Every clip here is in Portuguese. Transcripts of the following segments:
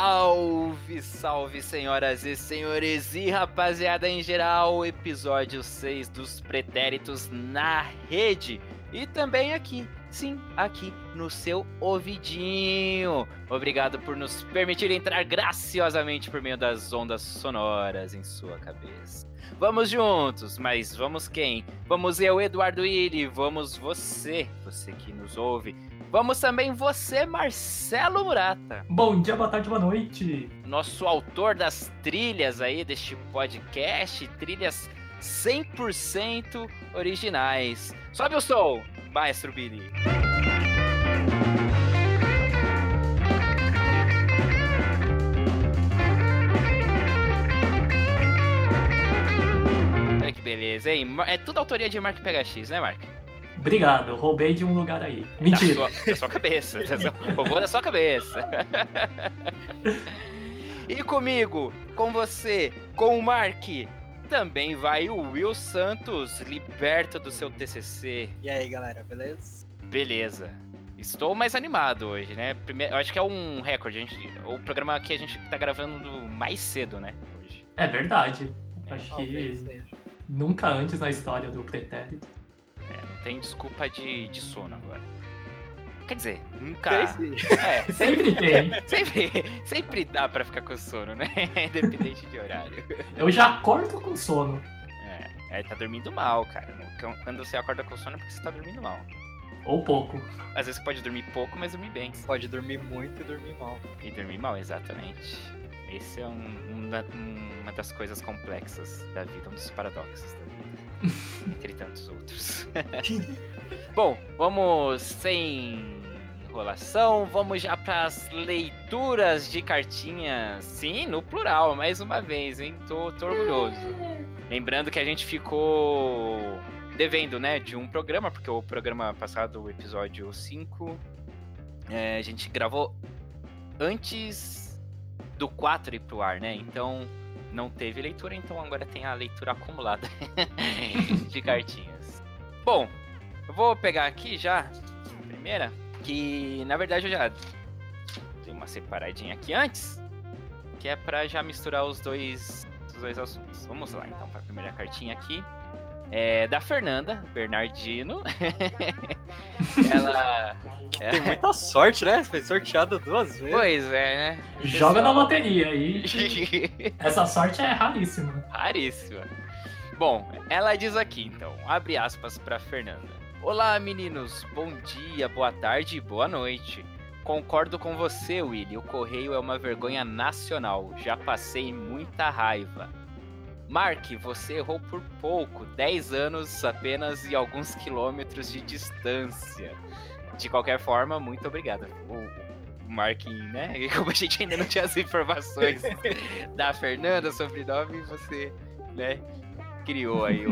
Salve, salve, senhoras e senhores e rapaziada em geral, episódio 6 dos Pretéritos na rede e também aqui, sim, aqui no seu ouvidinho. Obrigado por nos permitir entrar graciosamente por meio das ondas sonoras em sua cabeça. Vamos juntos, mas vamos quem? Vamos eu, Eduardo Willi, vamos você, você que nos ouve Vamos também você, Marcelo Murata. Bom dia, boa tarde, boa noite. Nosso autor das trilhas aí deste podcast, trilhas 100% originais. Sobe o som, Maestro Billy. Olha que beleza, hein? É tudo autoria de Mark PHX, né, Mark? Obrigado, roubei de um lugar aí. Mentira. Da sua, da sua cabeça. Roubou da sua cabeça. e comigo, com você, com o Mark, também vai o Will Santos, liberto do seu TCC. E aí, galera, beleza? Beleza. Estou mais animado hoje, né? Primeiro, eu acho que é um recorde. A gente, o programa que a gente tá gravando mais cedo, né? Hoje. É verdade. Acho que nunca antes na história do Pretérito tem desculpa de, de sono agora. Quer dizer, nunca. É, sempre tem. Sempre, sempre dá pra ficar com sono, né? Independente de horário. Eu já acordo com sono. É, é, tá dormindo mal, cara. Quando você acorda com sono é porque você tá dormindo mal. Ou pouco. Às vezes você pode dormir pouco, mas dormir bem. Pode dormir muito e dormir mal. E dormir mal, exatamente. Esse é um, uma, uma das coisas complexas da vida, um dos paradoxos da vida. Entre tantos outros. Bom, vamos sem enrolação, vamos já para as leituras de cartinhas. Sim, no plural, mais uma vez, hein? Tô, tô orgulhoso. Lembrando que a gente ficou devendo, né, de um programa, porque o programa passado, o episódio 5, é, a gente gravou antes do 4 ir pro ar, né? Então não teve leitura, então agora tem a leitura acumulada de cartinhas. Bom, eu vou pegar aqui já a primeira, que na verdade eu já dei uma separadinha aqui antes, que é para já misturar os dois, os dois assuntos. Vamos lá então para a primeira cartinha aqui. É da Fernanda Bernardino. ela. É... Tem muita sorte, né? Foi sorteada duas vezes. Pois é, né? Joga na loteria aí. Essa sorte é raríssima. Raríssima. Bom, ela diz aqui então, abre aspas para Fernanda. Olá, meninos. Bom dia, boa tarde e boa noite. Concordo com você, Willy. O correio é uma vergonha nacional. Já passei muita raiva. Mark, você errou por pouco, 10 anos apenas e alguns quilômetros de distância. De qualquer forma, muito obrigado. O Mark, né? Como a gente ainda não tinha as informações da Fernanda sobre nome, você, né? Criou aí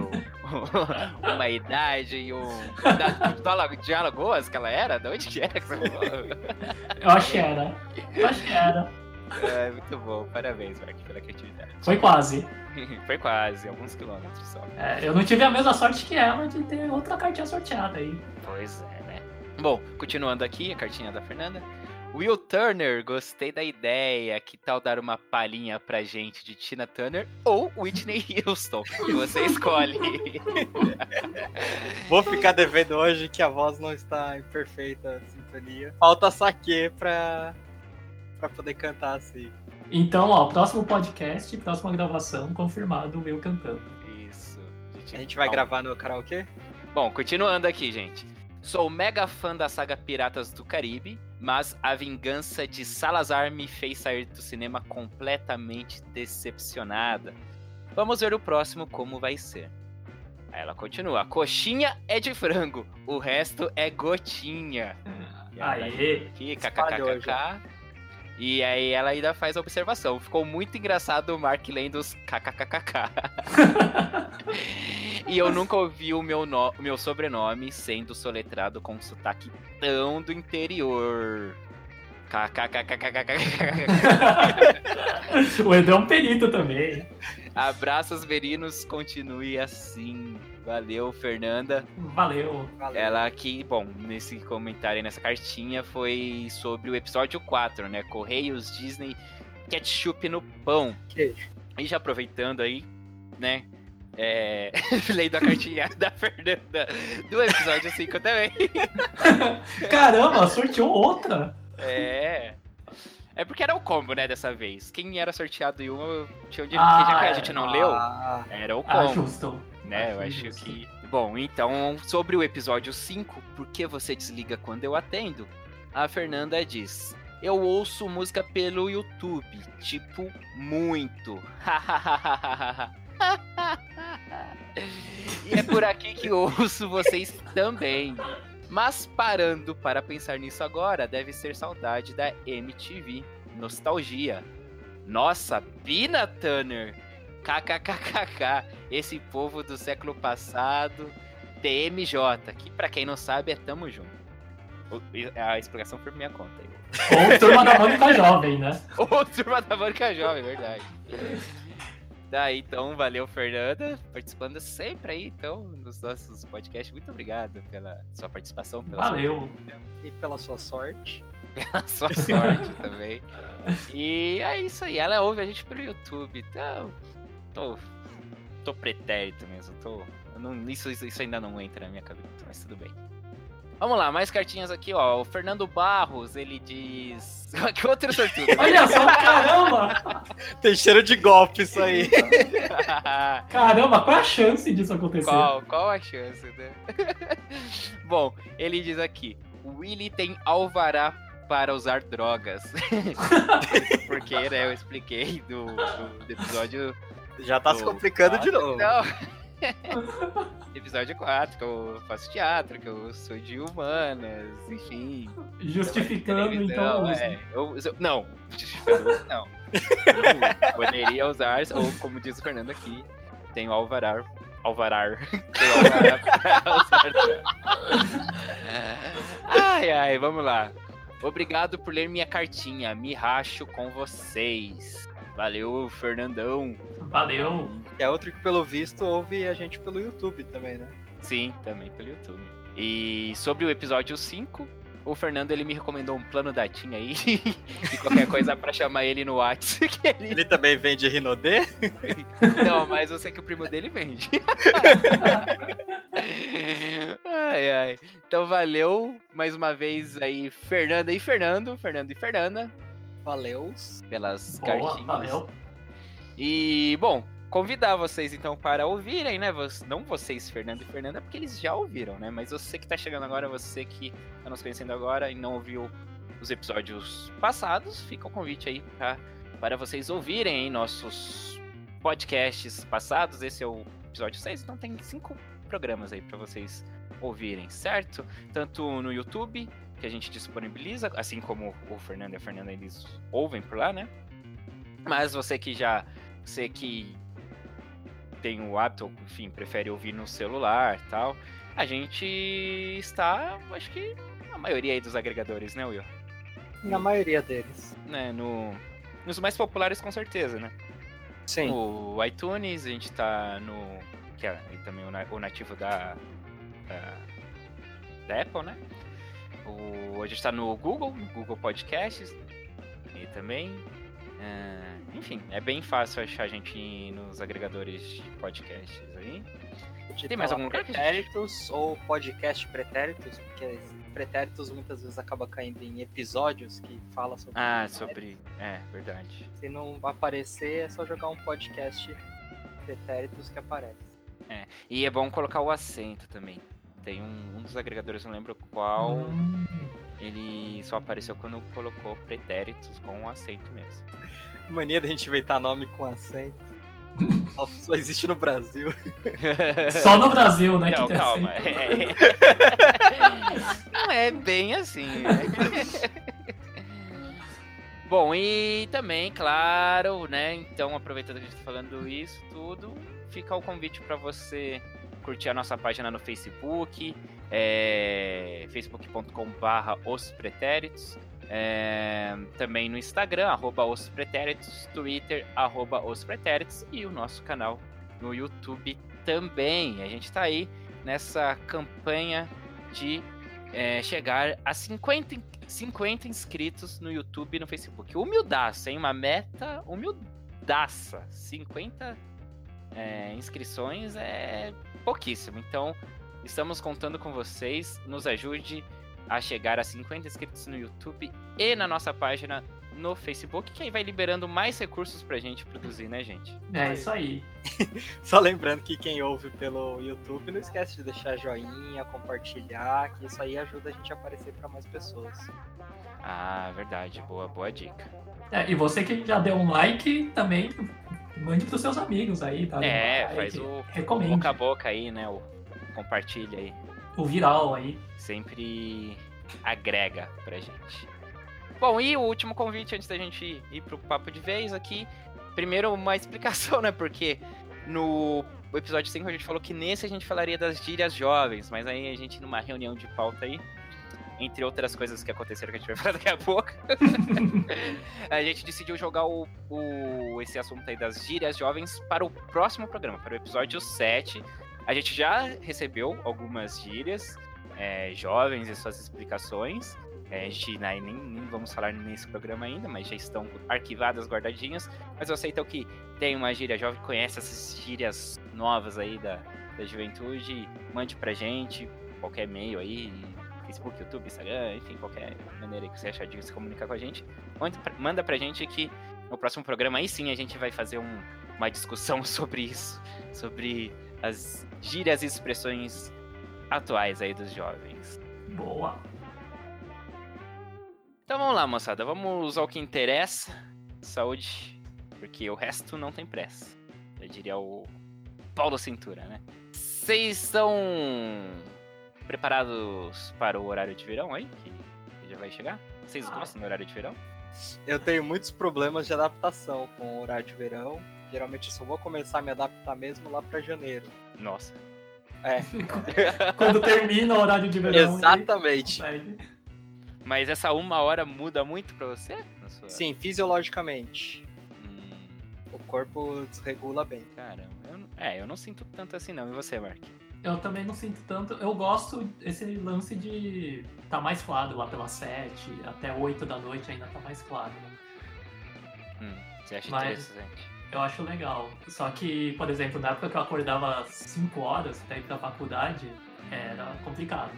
uma idade e um. Da, de Alagoas que ela era? De onde que era que você falou? Eu acho que era. Eu acho que era. É, muito bom, parabéns, Mark, pela criatividade. Foi quase. Foi quase, alguns quilômetros só. É, eu não tive a mesma sorte que ela de ter outra cartinha sorteada aí. Pois é, né? Bom, continuando aqui, a cartinha da Fernanda. Will Turner, gostei da ideia. Que tal dar uma palhinha pra gente de Tina Turner ou Whitney Houston? Que você escolhe. Vou ficar devendo hoje que a voz não está em perfeita sintonia. Falta saque pra para poder cantar assim. Então, ó, próximo podcast, próxima gravação, confirmado o meu cantando. Isso. A gente, a gente vai Bom. gravar no karaokê? Bom, continuando aqui, gente. Sou mega fã da saga Piratas do Caribe, mas a vingança de Salazar me fez sair do cinema completamente decepcionada. Vamos ver o próximo como vai ser. Aí ela continua: coxinha é de frango, o resto é gotinha. Aê! Aqui, kkkk. E aí ela ainda faz a observação. Ficou muito engraçado o Mark lendo os kkkk. e eu nunca ouvi o meu, no... meu sobrenome sendo soletrado com um sotaque tão do interior. o Edu é um perito também. Abraços, Verinos. Continue assim. Valeu, Fernanda. Valeu. Ela aqui, bom, nesse comentário, nessa cartinha, foi sobre o episódio 4, né? Correios Disney ketchup no pão. Queijo. E já aproveitando aí, né? É... Lei da cartinha da Fernanda do episódio 5 também. Caramba, sorteou outra. É. É porque era o combo, né, dessa vez. Quem era sorteado em uma tinha o direito. Ah, já que a gente não leu, Ah, era o Ah, combo. justo. né? Eu Acho justo. que. Bom, então, sobre o episódio 5, por que você desliga quando eu atendo? A Fernanda diz: Eu ouço música pelo YouTube, tipo, muito. e é por aqui que eu ouço vocês também. Mas parando para pensar nisso agora, deve ser saudade da MTV. Nostalgia. Nossa, Pina Turner! KKKKK, esse povo do século passado, TMJ, que pra quem não sabe é Tamo Junto. A explicação foi por minha conta. aí. Ou turma da Mônica Jovem, né? Ô, turma da Mônica Jovem, verdade. Daí, então, valeu, Fernanda, participando sempre aí, então, nos nossos podcasts. Muito obrigado pela sua participação, pela sua Valeu. e pela sua sorte. pela sua sorte também. E é isso aí, ela ouve a gente pelo YouTube, então. Tô. tô pretérito mesmo, tô. não- isso, isso ainda não entra na minha cabeça, mas tudo bem. Vamos lá, mais cartinhas aqui, ó. O Fernando Barros, ele diz. que outro sortudo. Olha só, caramba! Tem cheiro de golpe isso aí. Caramba, qual a chance disso acontecer? qual, qual a chance, né? Bom, ele diz aqui: o Willy tem alvará para usar drogas. Porque, né, eu expliquei do, do- do episódio Já tá se do complicando de novo. Não. episódio 4, que eu faço teatro, que eu sou de humanas, enfim. Justificando, então. É, eu, eu- não, justificando não. Eu poderia usar, ou como diz o Fernando aqui, tenho alvarar. Alvarar. Tenho drogas. Ai, ai, vamos lá. Obrigado por ler minha cartinha. Me racho com vocês. Valeu, Fernandão. Valeu. É outro que, pelo visto, ouve a gente pelo YouTube também, né? Sim, também pelo YouTube. E sobre o episódio 5, o Fernando ele me recomendou um plano da TIM aí. e qualquer coisa pra chamar ele no WhatsApp. Que ele... Ele também vende Rinodê? Não, mas eu sei que o primo dele vende. ai, ai. Então valeu mais uma vez aí, Fernanda e Fernando, Fernando e Fernanda, Valeu. pelas Boa, cartinhas. valeu. E, bom, convidar vocês então para ouvirem, né? Não vocês, Fernando e Fernanda, porque eles já ouviram, né? Mas você que tá chegando agora, você que tá nos conhecendo agora e não ouviu os episódios passados, fica o convite aí pra, para vocês ouvirem hein, nossos podcasts passados. Esse é o episódio 6, então tem cinco programas aí para vocês ouvirem, certo? Tanto no YouTube, que a gente disponibiliza, assim como o Fernando e a Fernanda eles ouvem por lá, né? Mas você que já você que tem o hábito, enfim, prefere ouvir no celular e tal, a gente está, acho que na maioria aí dos agregadores, né, Will? Na maioria deles. Né, no, nos mais populares com certeza, né? Sim. O iTunes, a gente tá no. Que é também o, na- o nativo da, da. da Apple, né? O, a gente tá no Google, no Google Podcasts. E também. ah, enfim, é bem fácil achar a gente nos agregadores de podcasts aí. Tem mais algum lugar que a gente- pretéritos ou podcast pretéritos? Porque pretéritos muitas vezes acaba caindo em episódios que fala sobre. Ah, pretéritos. sobre. É, verdade. Se não aparecer, é só jogar um podcast pretéritos que aparece. E é bom colocar o acento também. Tem um, um dos agregadores, não lembro qual. Hum, Ele só apareceu quando colocou pretéritos com um acento mesmo. Mania da gente inventar nome com acento. Só- existe no Brasil. Só no Brasil, né? Não, que tem calma. acento. Não é bem assim. né? Bom, e também, claro, né? Então, aproveitando que a gente tá falando isso tudo, fica o convite para você curtir a nossa página no Facebook, é, facebook.com/barra os pretéritos. é, também no Instagram, arroba os pretéritos, Twitter, arroba os pretéritos e o nosso canal no YouTube também. A gente tá aí nessa campanha de é, chegar a 50, in- 50 inscritos no YouTube e no Facebook. Humildaça, hein? Uma meta humildaça. 50 é, inscrições é pouquíssimo. Então, estamos contando com vocês. Nos ajude a chegar a 50 inscritos no YouTube e na nossa página no Facebook, que aí vai liberando mais recursos pra gente produzir, né, gente? É isso aí. Só lembrando que quem ouve pelo YouTube, não esquece de deixar joinha, compartilhar, que isso aí ajuda a gente a aparecer para mais pessoas. Ah, verdade. Boa, boa dica. É, e você que já deu um like, também mande pros seus amigos aí, tá? É, like, faz o recomende. boca a boca aí, né? O compartilha aí. O viral aí. Sempre agrega pra gente. Bom, e o último convite antes da gente ir pro papo de vez aqui. Primeiro, uma explicação, né? Porque no episódio 5 a gente falou que nesse a gente falaria das gírias jovens, mas aí a gente, numa reunião de pauta aí, entre outras coisas que aconteceram que a gente vai falar daqui a pouco, a gente decidiu jogar o, o, esse assunto aí das gírias jovens para o próximo programa, para o episódio 7. A gente já recebeu algumas gírias é, jovens e suas explicações. É, a gente né, nem, nem, vamos falar nesse programa ainda, mas já estão arquivadas, guardadinhas. Mas você então que tem uma gíria jovem, conhece essas gírias novas aí da, da juventude, mande pra gente, qualquer e-mail aí, Facebook, YouTube, Instagram, enfim, qualquer maneira que você achar de se comunicar com a gente. Manda pra gente que no próximo programa aí sim a gente vai fazer um, uma discussão sobre isso, sobre as gírias e expressões atuais aí dos jovens. Boa! Então vamos lá, moçada. Vamos ao que interessa. Saúde. Porque o resto não tem pressa. Eu diria o Paulo Cintura, né? Vocês estão preparados para o horário de verão aí? Que já vai chegar? Vocês ah. gostam do horário de verão? Eu tenho muitos problemas de adaptação com o horário de verão. Geralmente eu só vou começar a me adaptar mesmo lá para janeiro. Nossa. É. Quando termina o horário de verão. Exatamente. Mas essa uma hora muda muito pra você? Sua... Sim, fisiologicamente. Hum... O corpo desregula bem. Caramba, eu, é, eu não sinto tanto assim não. E você, Mark? Eu também não sinto tanto. Eu gosto esse lance de tá mais claro lá pelas sete, até oito da noite ainda tá mais claro. Né? Hum, você acha Mas interessante? Eu acho legal. Só que, por exemplo, na época que eu acordava 5 horas pra ir pra faculdade, era complicado.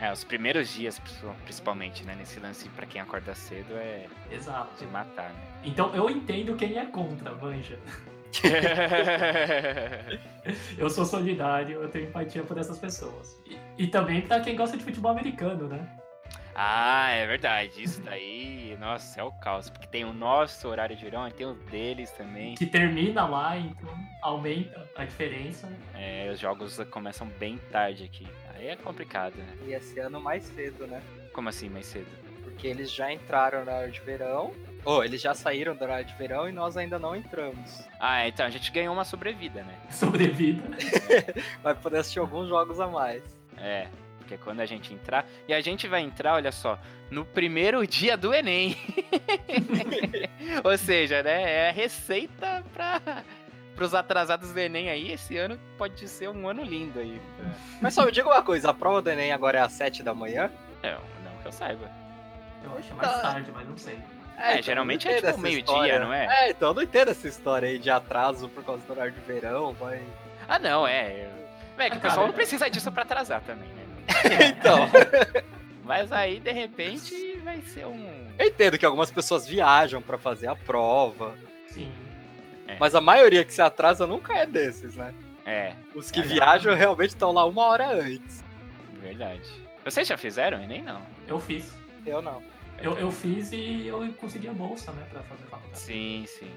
É, os primeiros dias, principalmente, né? Nesse lance, para quem acorda cedo, é. Exato. De matar, né? Então eu entendo quem é contra, manja. eu sou solidário, eu tenho empatia por essas pessoas. E, e também pra quem gosta de futebol americano, né? Ah, é verdade. Isso daí, nossa, é o caos. Porque tem o nosso horário de verão e tem o deles também. Que termina lá, então aumenta a diferença. É, os jogos começam bem tarde aqui. Aí é complicado, né? E esse ano mais cedo, né? Como assim, mais cedo? Porque eles já entraram na hora de verão. Ou oh, eles já saíram da hora de verão e nós ainda não entramos. Ah, então a gente ganhou uma sobrevida, né? Sobrevida. Vai poder assistir alguns jogos a mais. É, porque quando a gente entrar. E a gente vai entrar, olha só, no primeiro dia do Enem. Ou seja, né? É a receita para os atrasados do Enem aí. Esse ano pode ser um ano lindo aí. Mas só me diga uma coisa: a prova do Enem agora é às 7 da manhã? Não, não que eu saiba. Eu acho mais tarde, mas não sei. É, é então geralmente é tipo meio-dia, não é? É, então eu não entendo essa história aí de atraso por causa do horário de verão, vai. Ah, não, é. É que o pessoal não precisa disso pra atrasar também, né? então. Mas aí, de repente, vai ser um. Eu entendo que algumas pessoas viajam para fazer a prova. Sim. É. Mas a maioria que se atrasa nunca é desses, né? É. Os que é viajam realmente estão lá uma hora antes. Verdade. Vocês já fizeram e nem não? Eu fiz. Eu não. Eu, eu fiz e eu consegui a bolsa, né, pra fazer faculdade. Sim, sim.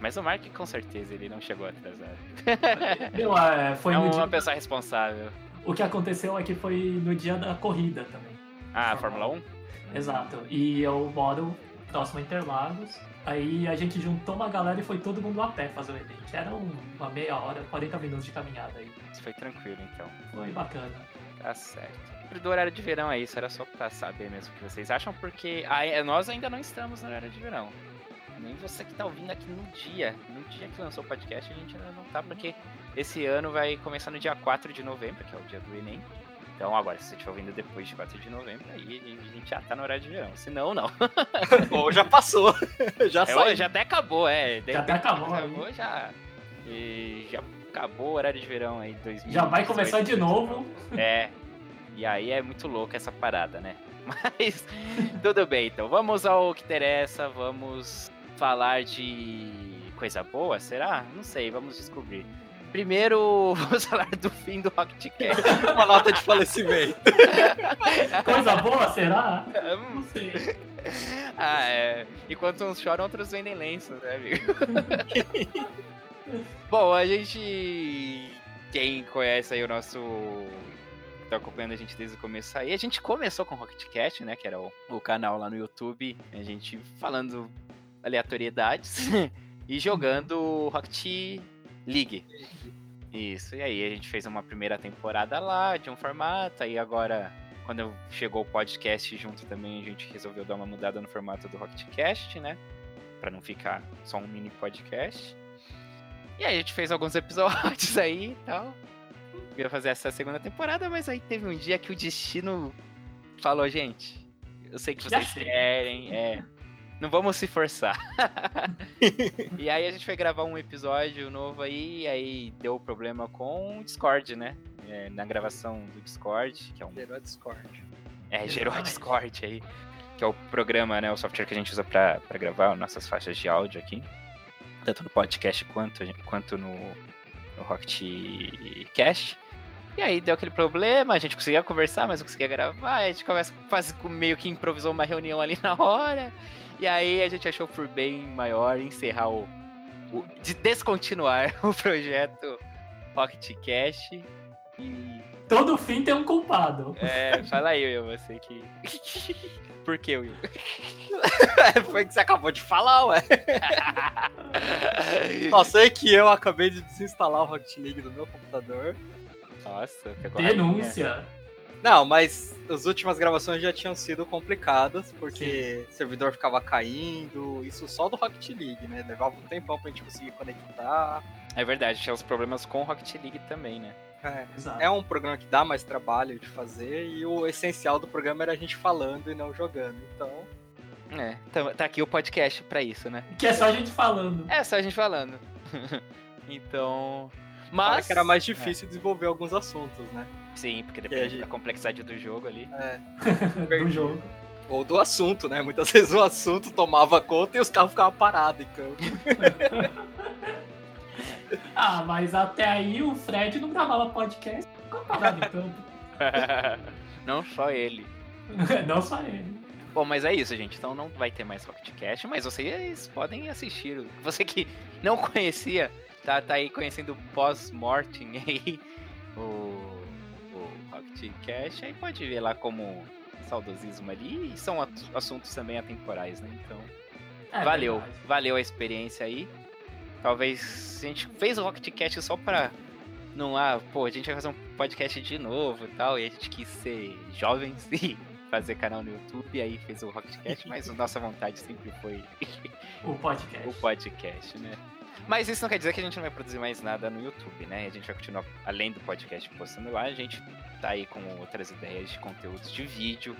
Mas o Mark, com certeza, ele não chegou atrasado. Eu, é, foi é uma pessoa responsável. O que aconteceu é que foi no dia da corrida também. Ah, Fórmula 1? Exato. E eu moro próximo a Interlagos. Aí a gente juntou uma galera e foi todo mundo a pé fazer o evento. Era uma meia hora, 40 minutos de caminhada aí. Isso foi tranquilo então. Foi bacana. Tá certo. Do horário de verão é isso, era só pra saber mesmo o que vocês acham, porque nós ainda não estamos no horário de verão nem você que tá ouvindo aqui no dia. No dia que lançou o podcast, a gente ainda não tá, porque esse ano vai começar no dia 4 de novembro, que é o dia do Enem. Então agora, se você estiver ouvindo depois de 4 de novembro, aí a gente já tá no horário de verão. Se não, não. Ou já passou. já É, saiu. já até acabou, é. Já até acabou, Acabou já. E já acabou o horário de verão aí, 2018. Já vai começar de novo. É. E aí é muito louco essa parada, né? Mas tudo bem, então. Vamos ao que interessa, vamos falar de coisa boa, será? Não sei, vamos descobrir. Primeiro, vamos falar do fim do Rocket Cat. Uma nota de falecimento. Coisa boa, será? Hum, Não sei. ah, é. Enquanto uns choram, outros vendem lenços, né, amigo? Bom, a gente. Quem conhece aí o nosso. Tá acompanhando a gente desde o começo aí. A gente começou com o Rocket Cat, né? Que era o, o canal lá no YouTube. A gente falando aleatoriedades e jogando Rocket League. Isso, e aí a gente fez uma primeira temporada lá, de um formato, aí agora, quando chegou o podcast junto também, a gente resolveu dar uma mudada no formato do Rocketcast, né? Pra não ficar só um mini podcast. E aí a gente fez alguns episódios aí e tal. Ia fazer essa segunda temporada, mas aí teve um dia que o destino falou, gente, eu sei que vocês chega." querem, é. Não vamos se forçar. e aí a gente foi gravar um episódio novo aí, e aí deu problema com o Discord, né? É, na gravação do Discord, que é um Gerou a Discord. é, gerou a. Discord aí, que é o programa, né, o software que a gente usa pra, pra gravar nossas faixas de áudio aqui, tanto no podcast quanto, quanto no, no Rocketcast. E aí deu aquele problema, a gente conseguia conversar, mas não conseguia gravar, a gente começa quase meio que improvisou uma reunião ali na hora, e aí a gente achou por bem maior encerrar o... o de descontinuar o projeto Rocketcast e Todo fim tem um culpado. é, fala aí, Will, você que. Por que, Will? Foi o que você acabou de falar, ué. Só sei que eu acabei de desinstalar o Rocket League do meu computador. Nossa, pegou a linha. Não, mas as últimas gravações já tinham sido complicadas, porque o servidor ficava caindo, isso só do Rocket League, né? Levava um tempão pra gente conseguir conectar. É verdade, tinha os problemas com o Rocket League também, né? É, Exato. é um programa que dá mais trabalho de fazer, e o essencial do programa era a gente falando e não jogando. Então, É, tá, tá aqui o podcast pra isso, né? Que é só a gente falando. É, só a gente falando. então. fala Mas. que era mais difícil desenvolver alguns assuntos, né? Sim, porque depende gente- da complexidade do jogo ali. É. do jogo. Ou do assunto, né? Muitas vezes o assunto tomava conta e os carros ficavam parados em campo. Ah, mas até aí o Fred não gravava podcast. Parado em campo. Não só ele. Não só ele. Bom, mas é isso, gente. Então não vai ter mais Rocketcast, mas vocês podem assistir. Você que não conhecia, tá, tá aí conhecendo o pós-mortem aí, o, Rocketcast, aí pode ver lá como saudosismo ali. E são assuntos também atemporais, né? Então, É valeu. verdade. Valeu a experiência aí. Talvez a gente fez o Rocketcast só pra. Não, ah, pô, a gente vai fazer um podcast de novo e tal. E a gente quis ser jovens e fazer canal no YouTube. E aí fez o Rocketcast, mas a nossa vontade sempre foi O podcast. o podcast, né? Mas isso não quer dizer que a gente não vai produzir mais nada no YouTube, né? A gente vai continuar, além do podcast postando lá, a gente tá aí com outras ideias de conteúdos de vídeo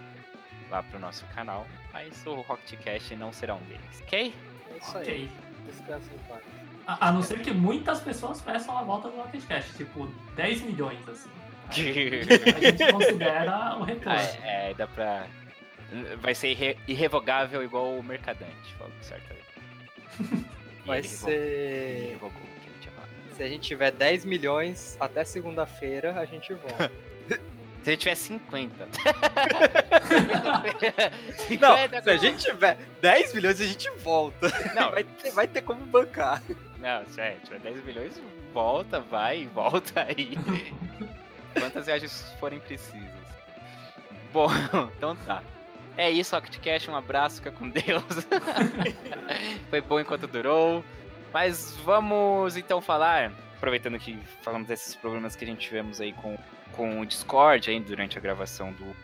lá pro nosso canal. Mas o Rocketcast não será um deles, ok? É isso aí. Ok. Descansa em paz. A, a não ser que muitas pessoas peçam a volta do Rocketcast, tipo 10 milhões, assim. A gente considera o retorno. É, é, dá pra. Vai ser irre- irrevogável igual o Mercadante, falou certo aí. Vai ser-. Se a gente tiver 10 milhões até segunda-feira, a gente volta. Se ele tiver 50. Não, 50 se a gente tiver 10 milhões, a gente volta. Não, Vai ter, vai ter como bancar. Não, se é, tiver 10 milhões, volta, vai, volta aí. Quantas viagens forem precisas. Bom, então tá. É isso, Octcast, um abraço, fica com Deus. Foi bom enquanto durou. Mas vamos então falar, aproveitando que falamos desses problemas que a gente tivemos aí com, com o Discord aí durante a gravação do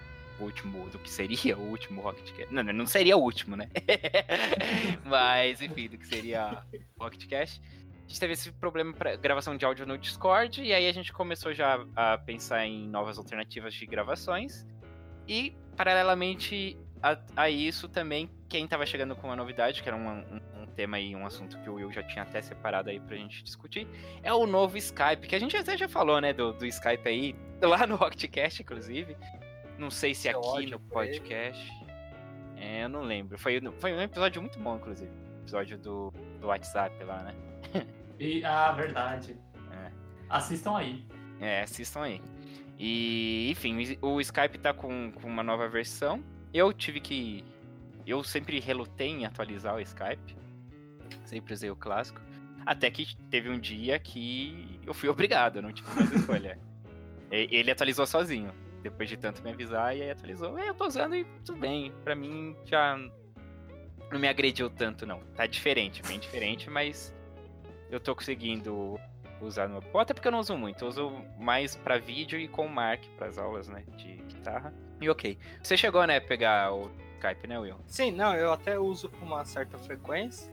último, do que seria o último Rocketcast. Não, não, não seria o último, né? Mas, enfim, do que seria o Rocketcast. gente teve esse problema para gravação de áudio no Discord, e aí a gente começou já a pensar em novas alternativas de gravações. E, paralelamente a, a isso, também, quem estava chegando com uma novidade, que era um, um, um, tema e um assunto que o Will já tinha até separado aí pra gente discutir, é o novo Skype, que a gente até já falou, né, do, do Skype aí, lá no Rockcast, inclusive. Não sei se Seu aqui no podcast. É, eu não lembro. Foi, foi um episódio muito bom, inclusive. Episódio do, do WhatsApp lá, né? E, ah, verdade. É. Assistam aí. É, assistam aí. E, enfim, o Skype tá com, com uma nova versão. Eu tive que. Eu sempre relutei em atualizar o Skype. Sempre usei o clássico. Até que teve um dia que eu fui obrigado, não tive mais escolha. Ele atualizou sozinho. Depois de tanto me avisar, e aí atualizou. É, eu tô usando e tudo bem. Pra mim já não me agrediu tanto, não. Tá diferente, bem diferente, mas eu tô conseguindo usar no meu. Até porque eu não uso muito, eu uso mais para vídeo e com o Mark para as aulas, né, de guitarra. E ok. Você chegou, né, a pegar o Skype, né, Will? Sim, não, eu até uso com uma certa frequência.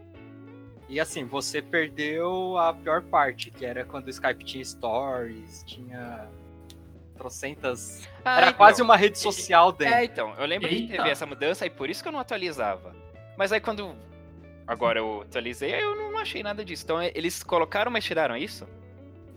E assim, você perdeu a pior parte, que era quando o Skype tinha stories, tinha trocentas. Ah, era então. quase uma rede social dentro. É, então, eu lembro Eita. que teve essa mudança e por isso que eu não atualizava. Mas aí quando agora eu atualizei, eu não achei nada disso. Então eles colocaram, mas tiraram isso?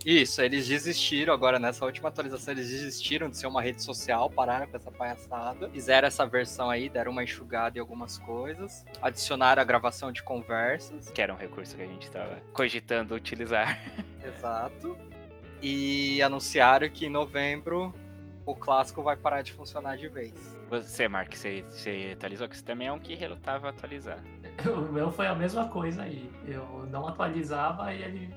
Isso, eles desistiram agora nessa última atualização, eles desistiram de ser uma rede social, pararam com essa palhaçada, fizeram essa versão aí, deram uma enxugada em algumas coisas, adicionaram a gravação de conversas. Que era um recurso que a gente estava cogitando utilizar. Exato. E anunciaram que em novembro o clássico vai parar de funcionar de vez. Você, Mark, você, você atualizou? Que você também é um que relutava atualizar. O meu foi a mesma coisa aí. Eu não atualizava e ele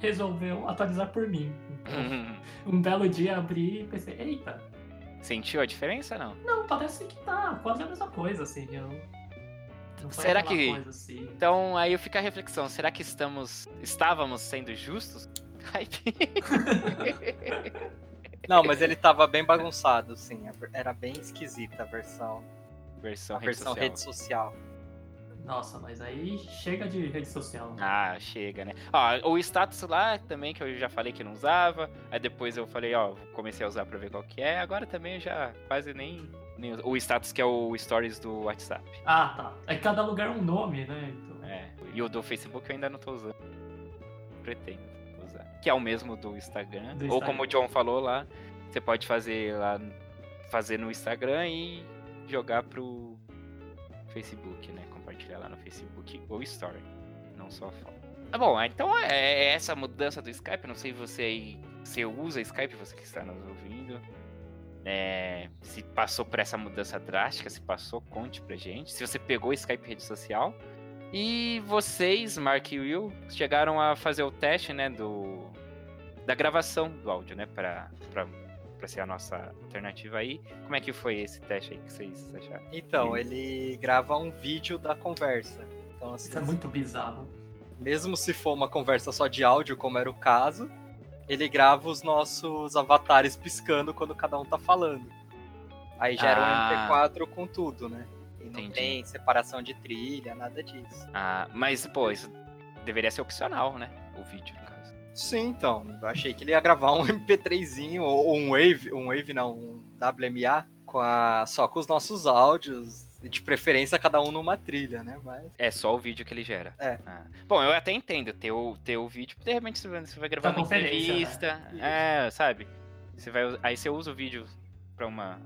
resolveu atualizar por mim. Então, uhum. um belo dia abri e pensei, eita. Sentiu a diferença não? Não, parece que tá quase a mesma coisa, assim. Eu... será que. Assim. Então aí fica a reflexão, será que estamos. estávamos sendo justos? Não, mas ele tava bem bagunçado, sim. Era bem esquisita a versão. Versão, a rede, versão social. rede social. Nossa, mas aí chega de rede social. Né? Ah, chega, né? Ó, o status lá também, que eu já falei que não usava. Aí depois eu falei, ó, comecei a usar pra ver qual que é. Agora também eu já quase nem, nem O status que é o stories do WhatsApp. Ah, tá. É cada lugar um nome, né? Então... É. E o do Facebook eu ainda não tô usando. Pretendo usar. Que é o mesmo do Instagram. do Instagram. Ou como o John falou lá, você pode fazer lá. Fazer no Instagram e jogar pro Facebook, né? Compartilhar lá no Facebook ou Story, não só foto. Tá bom, então é, é essa mudança do Skype. Não sei se você aí se usa Skype, você que está nos ouvindo. É, se passou por essa mudança drástica, se passou, conte pra gente. Se você pegou Skype rede social. E vocês, Mark e Will, chegaram a fazer o teste, né, do da gravação do áudio, né, para para ser a nossa alternativa aí. Como é que foi esse teste aí que vocês acharam? Então, ele grava um vídeo da conversa. Então, assim, Isso é muito bizarro. Mesmo se for uma conversa só de áudio, como era o caso, ele grava os nossos avatares piscando quando cada um tá falando. Aí gera ah. um MP4 com tudo, né? E não Entendi. tem separação de trilha, nada disso. Ah, mas, pô, isso deveria ser opcional, né? O vídeo. Sim, então. Eu achei que ele ia gravar um MP3zinho ou um Wave, um Wave não, um WMA com a, só com os nossos áudios. De preferência, cada um numa trilha, né? Mas... É só o vídeo que ele gera. É. Ah. Bom, eu até entendo ter o, ter o vídeo. De repente você vai gravar uma entrevista. Né? É, sabe? Você vai, aí você usa o vídeo pra uma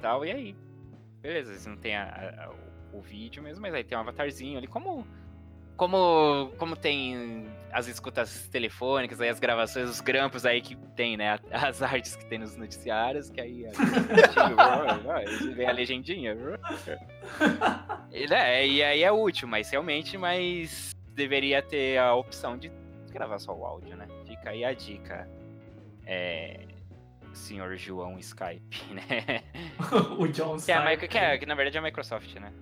tal, e aí. Beleza, você não tem a, a, o, o vídeo mesmo, mas aí tem um avatarzinho ali. Como como, como tem as escutas telefônicas, aí as gravações, os grampos aí que tem, né? As artes que tem nos noticiários, que aí vem a legendinha. e, né, e aí é útil, mas realmente, mas deveria ter a opção de gravar só o áudio, né? Fica aí a dica. É, senhor João Skype, né? o John Skype. Que, é, que, é, que na verdade é a Microsoft, né?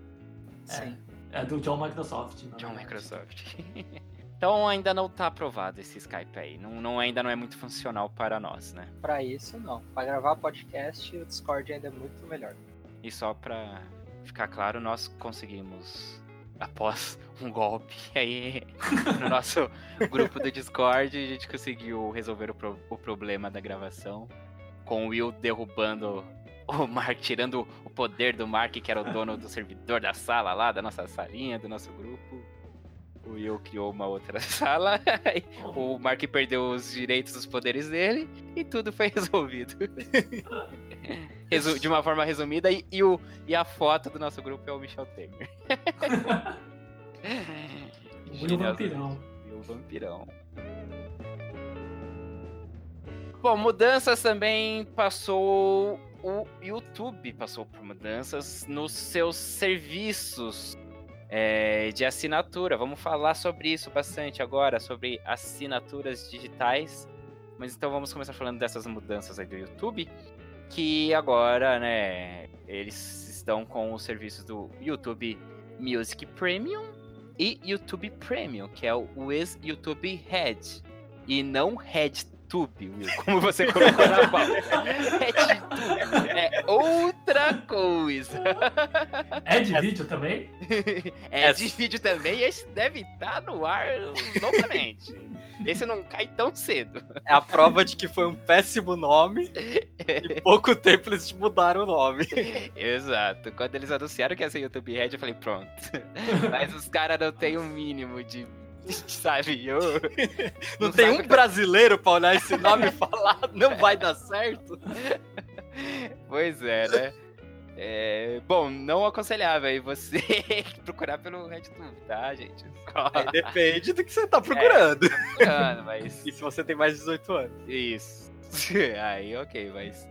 Sim. É do John Microsoft. John Microsoft. então ainda não está aprovado esse Skype aí. Não, não, ainda não é muito funcional para nós, né? Para isso, não. Para gravar podcast, o Discord ainda é muito melhor. E só para ficar claro, nós conseguimos após um golpe. Aí, no nosso grupo do Discord, a gente conseguiu resolver o, pro o problema da gravação. Com o Will derrubando o Mark, tirando o poder do Mark, que era o dono do servidor da sala lá, da nossa salinha, do nosso grupo. O Will criou uma outra sala, o Mark perdeu os direitos dos poderes dele e tudo foi resolvido. De uma forma resumida, e, e, o, e a foto do nosso grupo é o Michel Temer. o vampirão. o vampirão. Bom, mudanças também passou o YouTube passou por mudanças nos seus serviços é, de assinatura. Vamos falar sobre isso bastante agora, sobre assinaturas digitais. Mas então vamos começar falando dessas mudanças aí do YouTube, que agora, né, eles estão com os serviços do YouTube Music Premium e YouTube Premium, que é o ex-YouTube Red, e não Red Tube, Will, como você colocou na pauta. É, é outra coisa. É de vídeo também? É de vídeo também e esse deve estar no ar novamente. Esse não cai tão cedo. É a prova de que foi um péssimo nome e pouco tempo eles mudaram o nome. Exato. Quando eles anunciaram que ia ser YouTube Red, eu falei, pronto. Mas os caras não têm o um mínimo de sabe? Eu, não, não tem um brasileiro pra olhar esse nome e falar, não vai dar certo. Pois é, né? É, bom, não aconselhável aí você procurar pelo RedTube, tá, gente? Aí depende do que você tá procurando. É, tá procurando mas... E se você tem mais de 18 anos. Isso. Aí, ok, mas...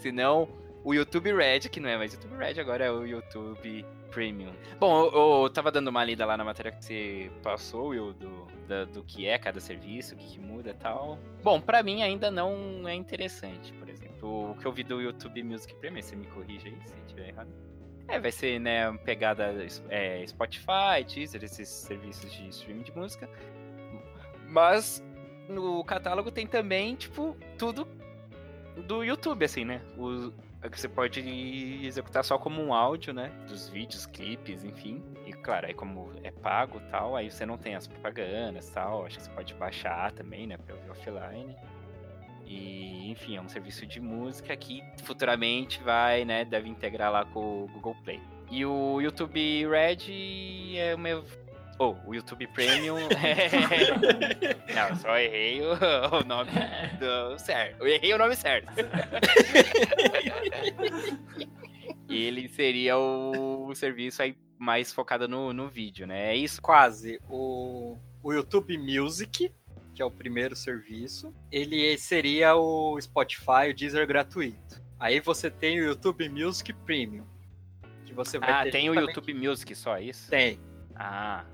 se não, o YouTube Red, que não é mais YouTube Red, agora é o YouTube Premium. Bom, eu, eu tava dando uma lida lá na matéria que você passou, Will, do, do, que é cada serviço, o que, que muda e tal. Bom, para mim ainda não é interessante, por exemplo. O que eu vi do YouTube Music Premium, você me corrija aí se estiver errado. É, vai ser, né, pegada é, Spotify, Deezer, esses serviços de streaming de música. Mas no catálogo tem também, tipo, tudo do YouTube, assim, né? O, que você pode executar só como um áudio, né? Dos vídeos, clipes, enfim. E claro, aí como é pago tal, aí você não tem as propagandas tal. Acho que você pode baixar também, né? Pra ouvir offline. E, enfim, é um serviço de música que futuramente vai, né? Deve integrar lá com o Google Play. E o YouTube Red é o meu Oh, o YouTube Premium. Não, só errei o, o nome do certo. Eu errei o nome certo. Ele seria o, o serviço aí mais focado no, no vídeo, né? É isso? Quase. O, o YouTube Music, que é o primeiro serviço, ele seria o Spotify, o Deezer gratuito. Aí você tem o YouTube Music Premium. Que você vai ah, tem o YouTube Music só, isso? Tem. Ah,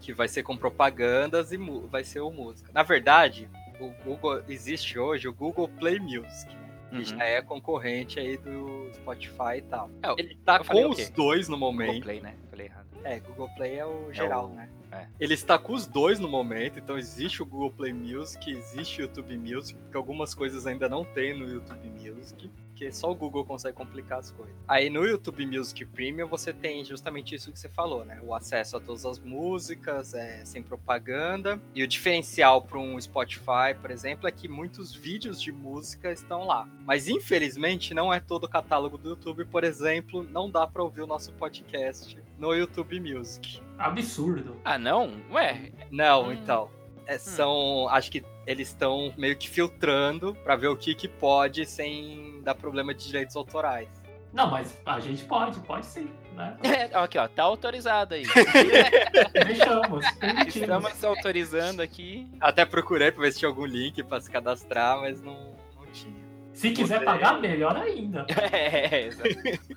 que vai ser com propagandas e vai ser o música. Na verdade, o Google existe hoje o Google Play Music, que uhum. já é concorrente aí do Spotify e tal. É, Ele tá com os dois no momento. Google Play, né? Falei errado. É, Google Play é o geral, é o... né? É. Ele está com os dois no momento, então existe o Google Play Music, existe o YouTube Music, porque algumas coisas ainda não tem no YouTube Music porque só o Google consegue complicar as coisas. Aí no YouTube Music Premium você tem justamente isso que você falou, né? O acesso a todas as músicas, é, sem propaganda. E o diferencial para um Spotify, por exemplo, é que muitos vídeos de música estão lá. Mas infelizmente não é todo o catálogo do YouTube, por exemplo, não dá para ouvir o nosso podcast no YouTube Music. Absurdo. Ah, não? Ué? Não, hum. então. É, hum. são, acho que eles estão meio que filtrando para ver o que que pode sem dar problema de direitos autorais. Não, mas a gente pode, pode sim, né? É, aqui, ó, tá autorizado aí. Deixamos, Estamos autorizando aqui. Até procurei pra ver se tinha algum link pra se cadastrar, mas não, não tinha. Se quiser Você... pagar, melhor ainda. É, exatamente.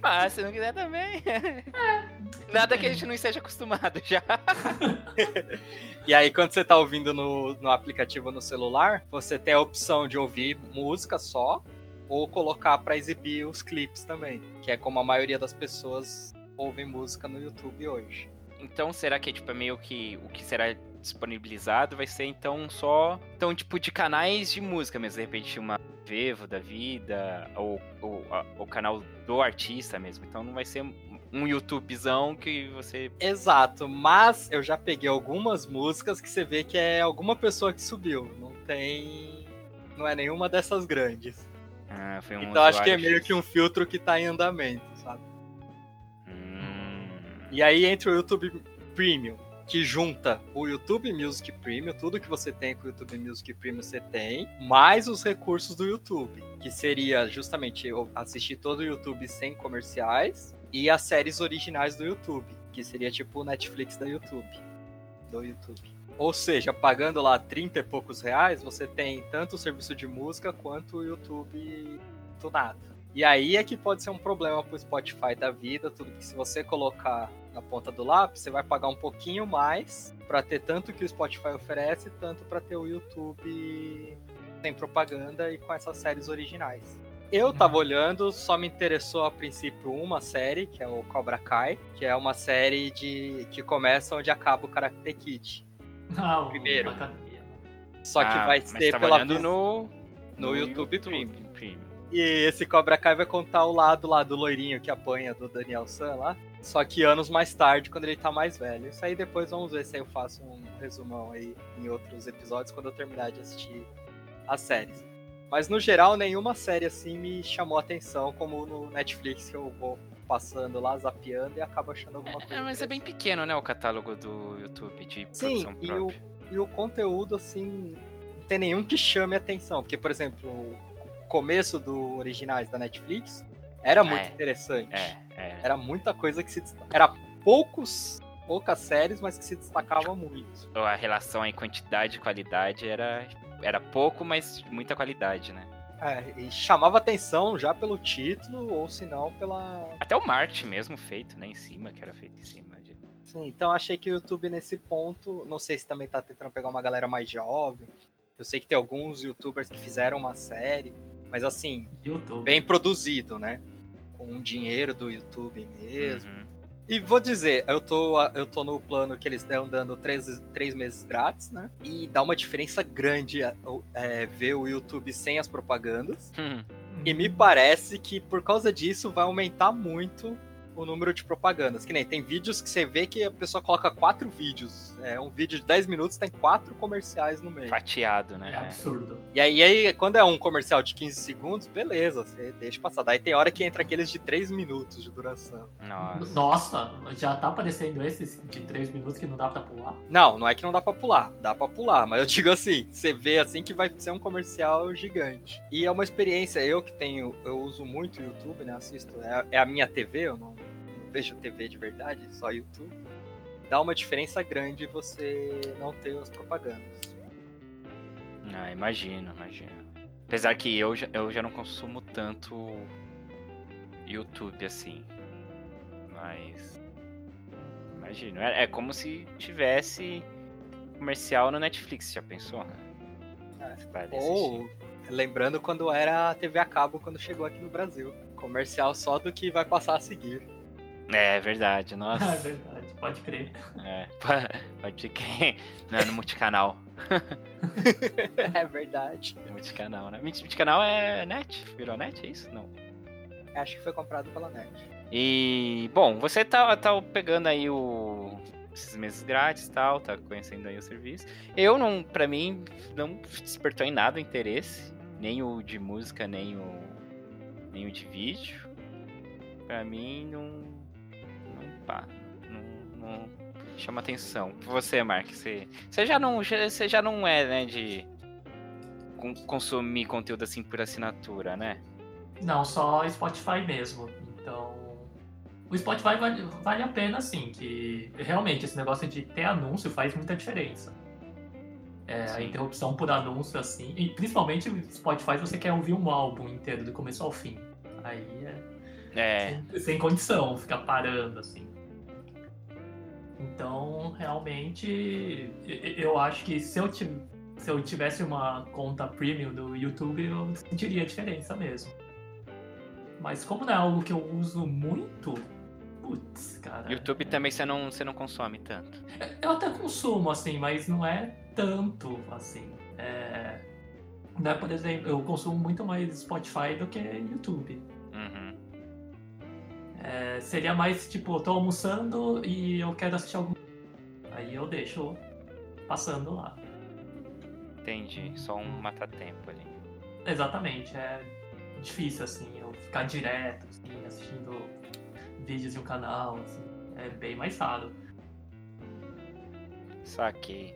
Mas se não quiser também. É. Nada que a gente não esteja acostumado já. e aí, quando você tá ouvindo no, no aplicativo no celular, você tem a opção de ouvir música só ou colocar para exibir os clipes também, que é como a maioria das pessoas ouvem música no YouTube hoje. Então, será que tipo, é meio que o que será disponibilizado vai ser então só então tipo de canais de música mesmo, de repente uma Vevo da vida ou, ou o canal do artista mesmo. Então não vai ser um YouTubezão que você. Exato, mas eu já peguei algumas músicas que você vê que é alguma pessoa que subiu. Não tem. Não é nenhuma dessas grandes. Ah, um então acho que é meio que um filtro que tá em andamento, sabe? Hum, E aí entra o YouTube Premium, que junta o YouTube Music Premium, tudo que você tem com o YouTube Music Premium você tem, mais os recursos do YouTube, que seria justamente eu assistir todo o YouTube sem comerciais e as séries originais do YouTube, que seria tipo o Netflix da YouTube, do YouTube. Ou seja, pagando lá 30 e poucos reais, você tem tanto o serviço de música quanto o YouTube tunado. E aí é que pode ser um problema pro Spotify da vida, tudo que se você colocar na ponta do lápis, você vai pagar um pouquinho mais para ter tanto que o Spotify oferece, tanto para ter o YouTube sem propaganda e com essas séries originais. Eu tava olhando, só me interessou a princípio uma série, que é o Cobra Kai, que é uma série de que começa onde acaba o Karate Kid. Ah, o Primeiro. Só que ah, vai ser pela olhando vis- no, no YouTube Premium. Premium. E esse Cobra Kai vai contar o lado lá do loirinho que apanha do Daniel San lá. Só que anos mais tarde, quando ele tá mais velho. Isso aí depois vamos ver se eu faço um resumão aí em outros episódios quando eu terminar de assistir as séries. Mas no geral, nenhuma série assim me chamou a atenção, como no Netflix que eu vou passando lá, zapeando e acabo achando alguma coisa. É, mas é bem pequeno, né, o catálogo do YouTube de Sim, produção e o, e o conteúdo, assim, não tem nenhum que chame atenção. Porque, por exemplo, o começo do originais da Netflix era muito É. interessante. É, é. Era muita coisa que se Era poucos, poucas séries, mas que se destacava muito. A relação aí quantidade e qualidade era, era pouco, mas muita qualidade, né? É, e chamava atenção já pelo título, ou se não, pela. Até o marketing mesmo feito, né, em cima, que era feito em cima. De... Sim, então achei que o YouTube nesse ponto, não sei se também tá tentando pegar uma galera mais jovem. Eu sei que tem alguns youtubers que fizeram uma série, mas assim, YouTube. bem produzido, né? Com o dinheiro do YouTube mesmo. Uhum. E vou dizer, eu tô, eu tô no plano que eles estão dando três, três meses grátis, né? E dá uma diferença grande é, é, ver o YouTube sem as propagandas. Hum. E me parece que por causa disso vai aumentar muito o número de propagandas. Que nem tem vídeos que você vê que a pessoa coloca quatro vídeos. É um vídeo de 10 minutos, tem quatro comerciais no meio. Fatiado, É né? absurdo. E aí, aí, quando é um comercial de 15 segundos, beleza, você deixa passar. Daí tem hora que entra aqueles de 3 minutos de duração. Nossa. Nossa, já tá aparecendo esses de 3 minutos que não dá pra pular. Não, não é que não dá pra pular, dá pra pular, mas eu digo assim, você vê assim que vai ser um comercial gigante. E é uma experiência, eu que tenho, eu uso muito o YouTube, né, assisto, é, é a minha TV, eu não vejo TV de verdade, só YouTube. Dá uma diferença grande você não ter as propagandas. Ah, imagino, imagino. Apesar que eu já, eu já não consumo tanto YouTube assim. Mas. Imagino. É, é como se tivesse comercial no Netflix, já pensou? É. Ou, lembrando quando era a TV a cabo, quando chegou aqui no Brasil. Comercial só do que vai passar a seguir. É verdade, É nossa. verdade, pode crer. é, pode que. Não, no multicanal. é verdade. Multicanal, né? Multicanal é net? Virou net? É isso? Não. Acho que foi comprado pela NET. E, bom, você tá, tá pegando aí o, esses meses grátis e tal, tá conhecendo aí o serviço. Eu não, pra mim, não despertou em nada o interesse, nem o de música, nem o, nem o de vídeo. Pra mim, não, pá, não, não chama atenção. Você, Mark, você, você já não, você já não é, né, de con- consumir conteúdo assim por assinatura, né? Não, só Spotify mesmo. Então. O Spotify vale, vale a pena, sim, que realmente esse negócio de ter anúncio faz muita diferença. É, a interrupção por anúncio, assim. E principalmente o Spotify você quer ouvir um álbum inteiro, do começo ao fim. Aí é É, sem, sem condição ficar parando, assim. Então, realmente, eu acho que se eu, se eu tivesse uma conta premium do YouTube, eu sentiria a diferença mesmo. Mas como não é algo que eu uso muito, putz, cara. YouTube também você não, você não consome tanto. Eu até consumo, assim, mas não é tanto, assim. É... Né, por exemplo, eu consumo muito mais Spotify do que YouTube. Seria mais tipo, eu tô almoçando e eu quero assistir algum. Aí eu deixo passando lá. Entendi, só um mata-tempo ali. Exatamente, é difícil assim, eu ficar direto, assim, assistindo vídeos de um canal, assim, é bem mais raro. Saquei.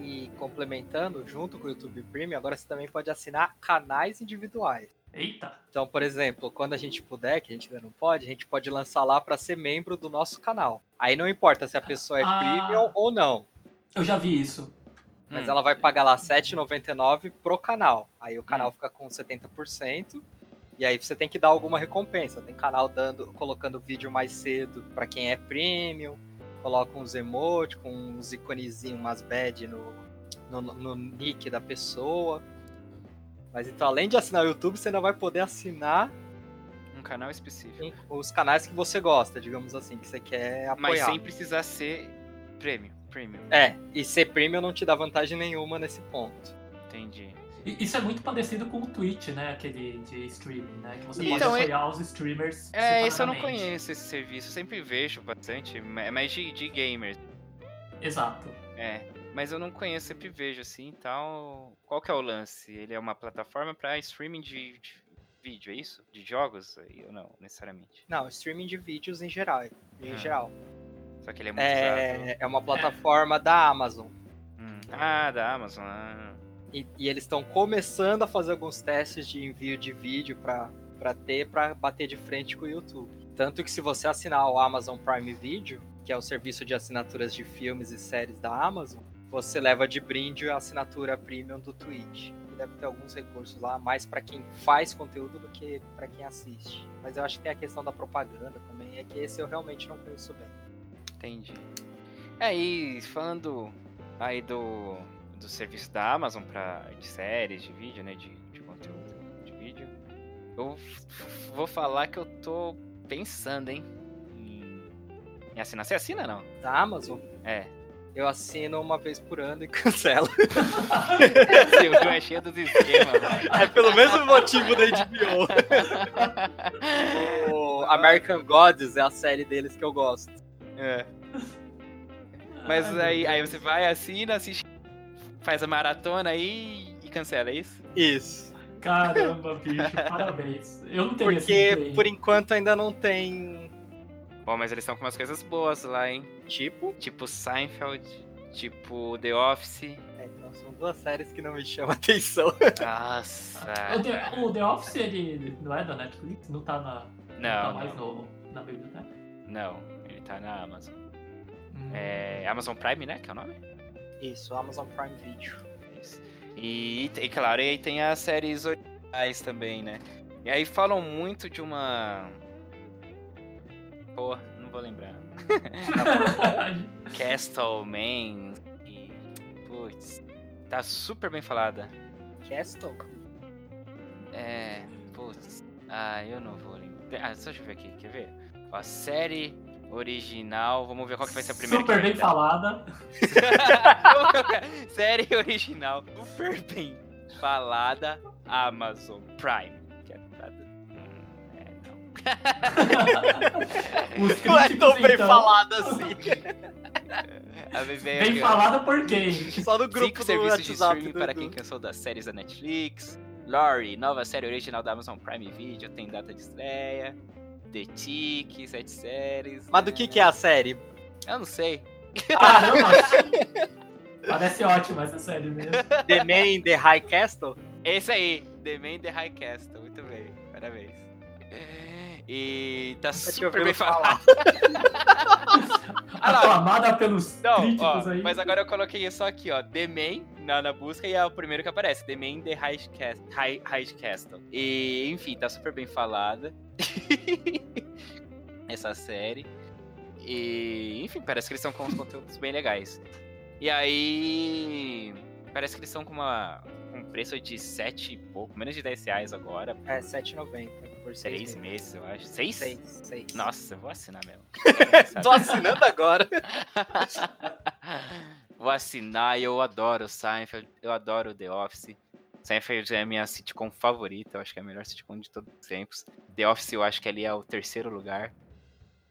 E complementando, junto com o YouTube Premium, agora você também pode assinar canais individuais. Eita! Então, por exemplo, quando a gente puder, que a gente ainda não pode, a gente pode lançar lá para ser membro do nosso canal. Aí não importa se a pessoa é Ah. premium ou não, Eu já vi isso. mas Hum, ela vai pagar lá R$ 7,99 pro canal. Aí o canal Hum. fica com 70%. E aí você tem que dar alguma recompensa. Tem canal dando, colocando vídeo mais cedo para quem é premium, coloca uns emotes com uns iconezinhos, umas badge no, no, no nick da pessoa. Mas então, além de assinar o YouTube, você ainda vai poder assinar Um canal específico. os canais que você gosta, digamos assim, que você quer apoiar. Mas sem precisar ser premium. Premium. É, e ser premium não te dá vantagem nenhuma nesse ponto. Entendi. Isso é muito parecido com o Twitch, né? Aquele de streaming, né? Que você Então, pode apoiar os streamers. É, isso eu não conheço esse serviço. Eu sempre vejo bastante, ma- mas de, de gamers. Exato. É. Mas eu não conheço, sempre vejo assim e tal. Qual que é o lance? Ele é uma plataforma pra streaming de, de vídeo, é isso? De jogos? Ou não, necessariamente. Não, streaming de vídeos em geral. Em Ah. geral. Só que ele é muito usado. É, é uma plataforma da Amazon. Hum. Ah, da Amazon. Ah. E, e eles estão começando a fazer alguns testes de envio de vídeo para ter, para bater de frente com o YouTube. Tanto que se você assinar o Amazon Prime Video, que é o serviço de assinaturas de filmes e séries da Amazon, você leva de brinde a assinatura premium do Twitch. Deve ter alguns recursos lá, mais para quem faz conteúdo do que para quem assiste. Mas eu acho que tem a questão da propaganda também, é que esse eu realmente não conheço bem. Entendi. É, e falando aí do, do serviço da Amazon pra, de séries, de vídeo, né? De, de conteúdo de vídeo. Eu vou falar que eu tô pensando, hein? Em, em assinar. Você assina não? Da Amazon, É. eu assino uma vez por ano e cancelo. Seu João é cheio dos esquemas, velho. É pelo mesmo motivo da HBO. O American Gods é a série deles que eu gosto. É. Mas Ai, meu aí, aí Deus. você vai, assina, assiste, faz a maratona aí e cancela, é isso? Isso. Caramba, bicho, parabéns. Eu não tenho Porque por enquanto ainda não tem. Bom, mas eles estão com umas coisas boas lá, hein? Tipo. Tipo Seinfeld, tipo The Office. É, então são duas séries que não me chamam atenção. Nossa. O The, o The Office, ele não é da Netflix? Não tá na. tá Não, mais não, no, na biblioteca? não. Ele tá na Amazon. Hum. É Amazon Prime, né? Que é o nome? Isso, Amazon Prime Video. Isso. E, e claro, e aí tem as séries originais também, né? E aí falam muito de uma. Pô, não vou lembrar. Castleman. E. Putz. Tá super bem falada. Castle? É. Putz. Ah, eu não vou lembrar. Ah, só deixa eu ver aqui, quer ver? Ó, série original. Vamos ver qual que vai ser a primeira. Super bem falada. série original. Super bem falada. Amazon Prime. Não. É tão bem então, falado assim. Bem ó. falada por quem? Só no grupo Cinco do serviços de WhatsApp. streaming do- para quem cansou das séries da Netflix. Lori, nova série original da Amazon Prime Video, tem data de estreia. The Tick, sete séries. Mas do que, que é a série? Eu não sei. Caramba! Parece ótima essa série mesmo. The Man the High Castle? Esse aí, The Man the High Castle. Muito bem, parabéns. E tá super bem falado. Ah. Aclamada pelos Não, críticos ó, aí. mas agora eu coloquei só aqui, ó, The Man na, na busca e é o primeiro que aparece, The Man The High, Cast, High, High Castle. E, enfim, tá super bem falada essa série. E, enfim, parece que eles estão com uns conteúdos bem legais. E aí, parece que eles estão com uma um preço de 7 e pouco, menos de 10 reais agora, É, 7,90 por 6 3 meses, eu acho. 6? 6, 6. Nossa, eu vou assinar mesmo. Tô assinando agora. Vou assinar e eu adoro o Seinfeld, eu adoro o The Office. Seinfeld é a minha sitcom favorita, eu acho que é a melhor sitcom de todos os tempos. The Office eu acho que ali é o terceiro lugar.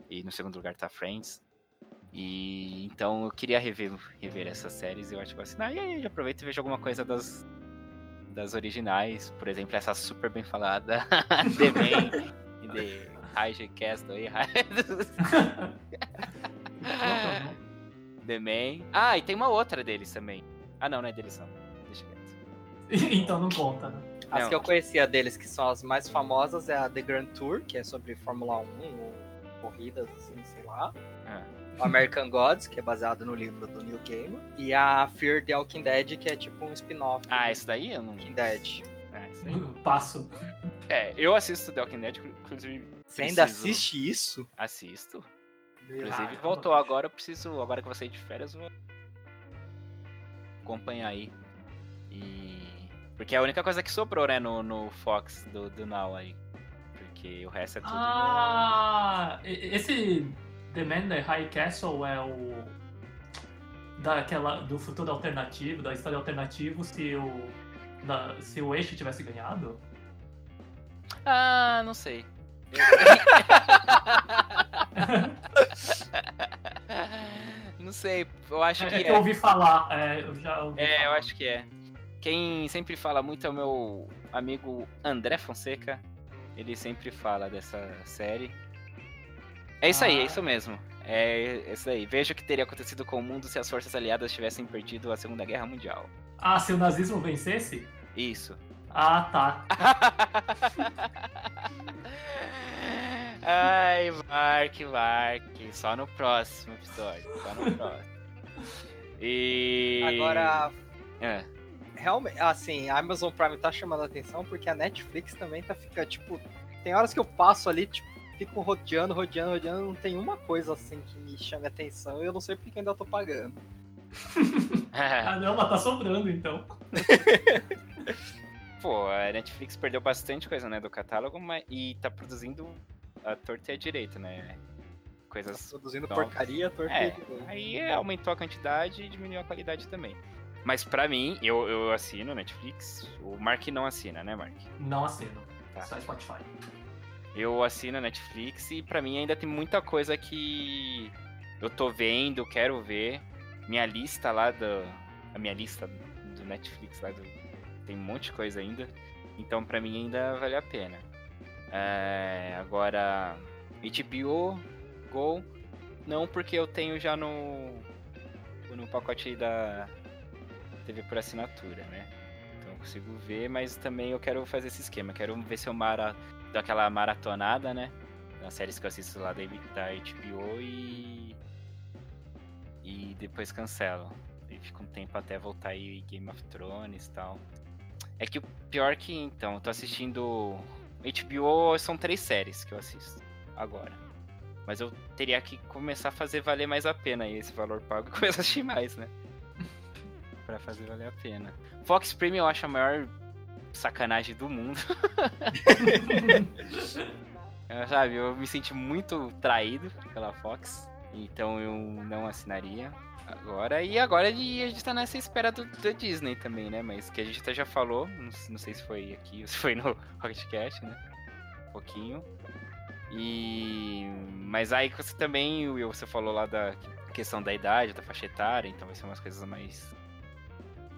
E no segundo lugar tá Friends. E então eu queria rever, rever essas séries e eu acho que vou assinar. E aí aproveito e vejo alguma coisa das, das originais. Por exemplo, essa super bem falada The Man e The High Castle aí. The Man. Ah, e tem uma outra deles também. Ah não, não é deles não. Deixa quieto. então não conta, né? As Não. que eu conhecia deles, que são as mais famosas, é a The Grand Tour, que é sobre Fórmula 1 ou corridas, assim, sei lá. Ah. O American Gods, que é baseado no livro do Neil Gaiman. E a Fear the Walking Dead, que é tipo um spin-off Ah, esse daí eu não. Walking Dead. Ah, esse aí. Passo. É, eu assisto The Walking Dead, inclusive. Você ainda assiste isso? Assisto. Ah, Inclusive, eu voltou não- agora, eu preciso. Agora que eu vou sair de férias, eu vou acompanhar aí. E. Porque é a única coisa que sobrou, né, no, no Fox do, do Now aí. Porque o resto é tudo. Ah, esse The Man the High Castle é o daquela do futuro alternativo, da história alternativa, se o da- se o eixo tivesse ganhado? Ah, não sei. não sei, eu acho que É é. que eu ouvi falar, é, eu já ouvi É, eu falar. acho que é. Quem sempre fala muito é o meu amigo André Fonseca. Ele sempre fala dessa série. É isso aí, Ah. é isso mesmo. É isso aí. Veja o que teria acontecido com o mundo se as forças aliadas tivessem perdido a Segunda Guerra Mundial. Ah, se o nazismo vencesse? Isso. Ah, tá. Ai, Mark, Mark. Só no próximo episódio. Só no próximo. E. Agora, É. realmente, assim, a Amazon Prime tá chamando a atenção porque a Netflix também tá ficando, tipo, tem horas que eu passo ali, tipo, fico rodeando, rodeando, rodeando, não tem uma coisa assim que me chame a atenção e eu não sei porque ainda tô pagando. Ah, não, mas tá sobrando então. Pô, a Netflix perdeu bastante coisa, né, do catálogo, mas e tá produzindo a torta e a direita, né? Coisas. Produzindo Nova. porcaria, torta É, e direito. aí aumentou a quantidade e diminuiu a qualidade também. Mas pra mim, eu, eu assino Netflix. O Mark não assina, né, Mark? Não assino. Tá. Só Spotify. Eu assino a Netflix e pra mim ainda tem muita coisa que eu tô vendo, quero ver. Minha lista lá do. A minha lista do Netflix lá do, tem um monte de coisa ainda. Então pra mim ainda vale a pena. É, agora. HBO, Go. Não, porque eu tenho já no. No pacote da TV por assinatura, né? Então eu consigo ver, mas também eu quero fazer esse esquema. Quero ver se eu mara, dou aquela maratonada, né? Nas séries que eu assisto lá da, HBO e. E depois cancelo. E fica um tempo até voltar aí Game of Thrones e tal. É que o pior que, então, eu tô assistindo. HBO são três séries que eu assisto agora. Mas eu teria que começar a fazer valer mais a pena aí esse valor pago e começar a assistir mais, né? pra fazer valer a pena. Fox Premium eu acho a maior sacanagem do mundo. Eu, sabe, eu me senti muito traído pela Fox. Então eu não assinaria agora. E agora a gente tá nessa espera do, da Disney também, né? Mas que a gente até já falou. Não, não sei se foi aqui ou se foi no Rocketcast, né? Um pouquinho. E. Mas aí você também, Will, você falou lá da questão da idade, da faixa etária, então vai ser umas coisas mais.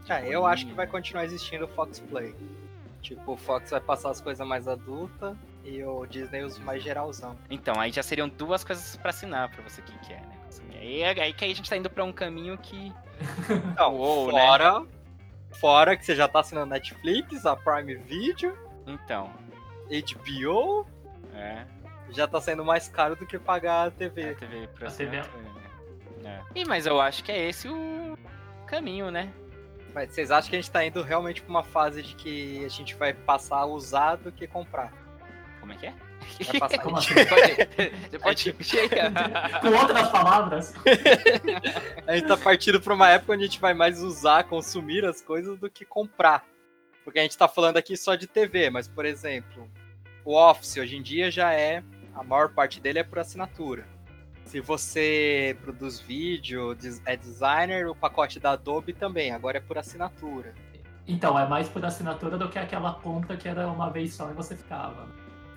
É, eu acho que vai né? continuar existindo o Fox Play. Tipo, o Fox vai passar as coisas mais adultas e o Disney os mais geralzão. Então, aí já seriam duas coisas pra assinar pra você que quer, né? consumir. Aí, aí que aí a gente tá indo pra um caminho que. Não, Uou, né? fora, fora que você já tá assinando Netflix, a Prime Video, Então, HBO, é. já tá sendo mais caro do que pagar a A TV. TV pra A TV. né? É. E, mas eu acho que é esse o caminho, né? Mas vocês acham que a gente tá indo realmente pra uma fase de que a gente vai passar a usar do que comprar? Como é que é? Vai passar Como assim? Você pode, repetir aí? Com outras palavras, A gente tá partindo pra uma época onde a gente vai mais usar, consumir as coisas do que comprar. Porque a gente tá falando aqui só de TV, mas, por exemplo, o Office hoje em dia já é. A maior parte dele é por assinatura. Se você produz vídeo, é designer, o pacote da Adobe também, agora é por assinatura. Então, é mais por assinatura do que aquela compra que era uma vez só e você ficava.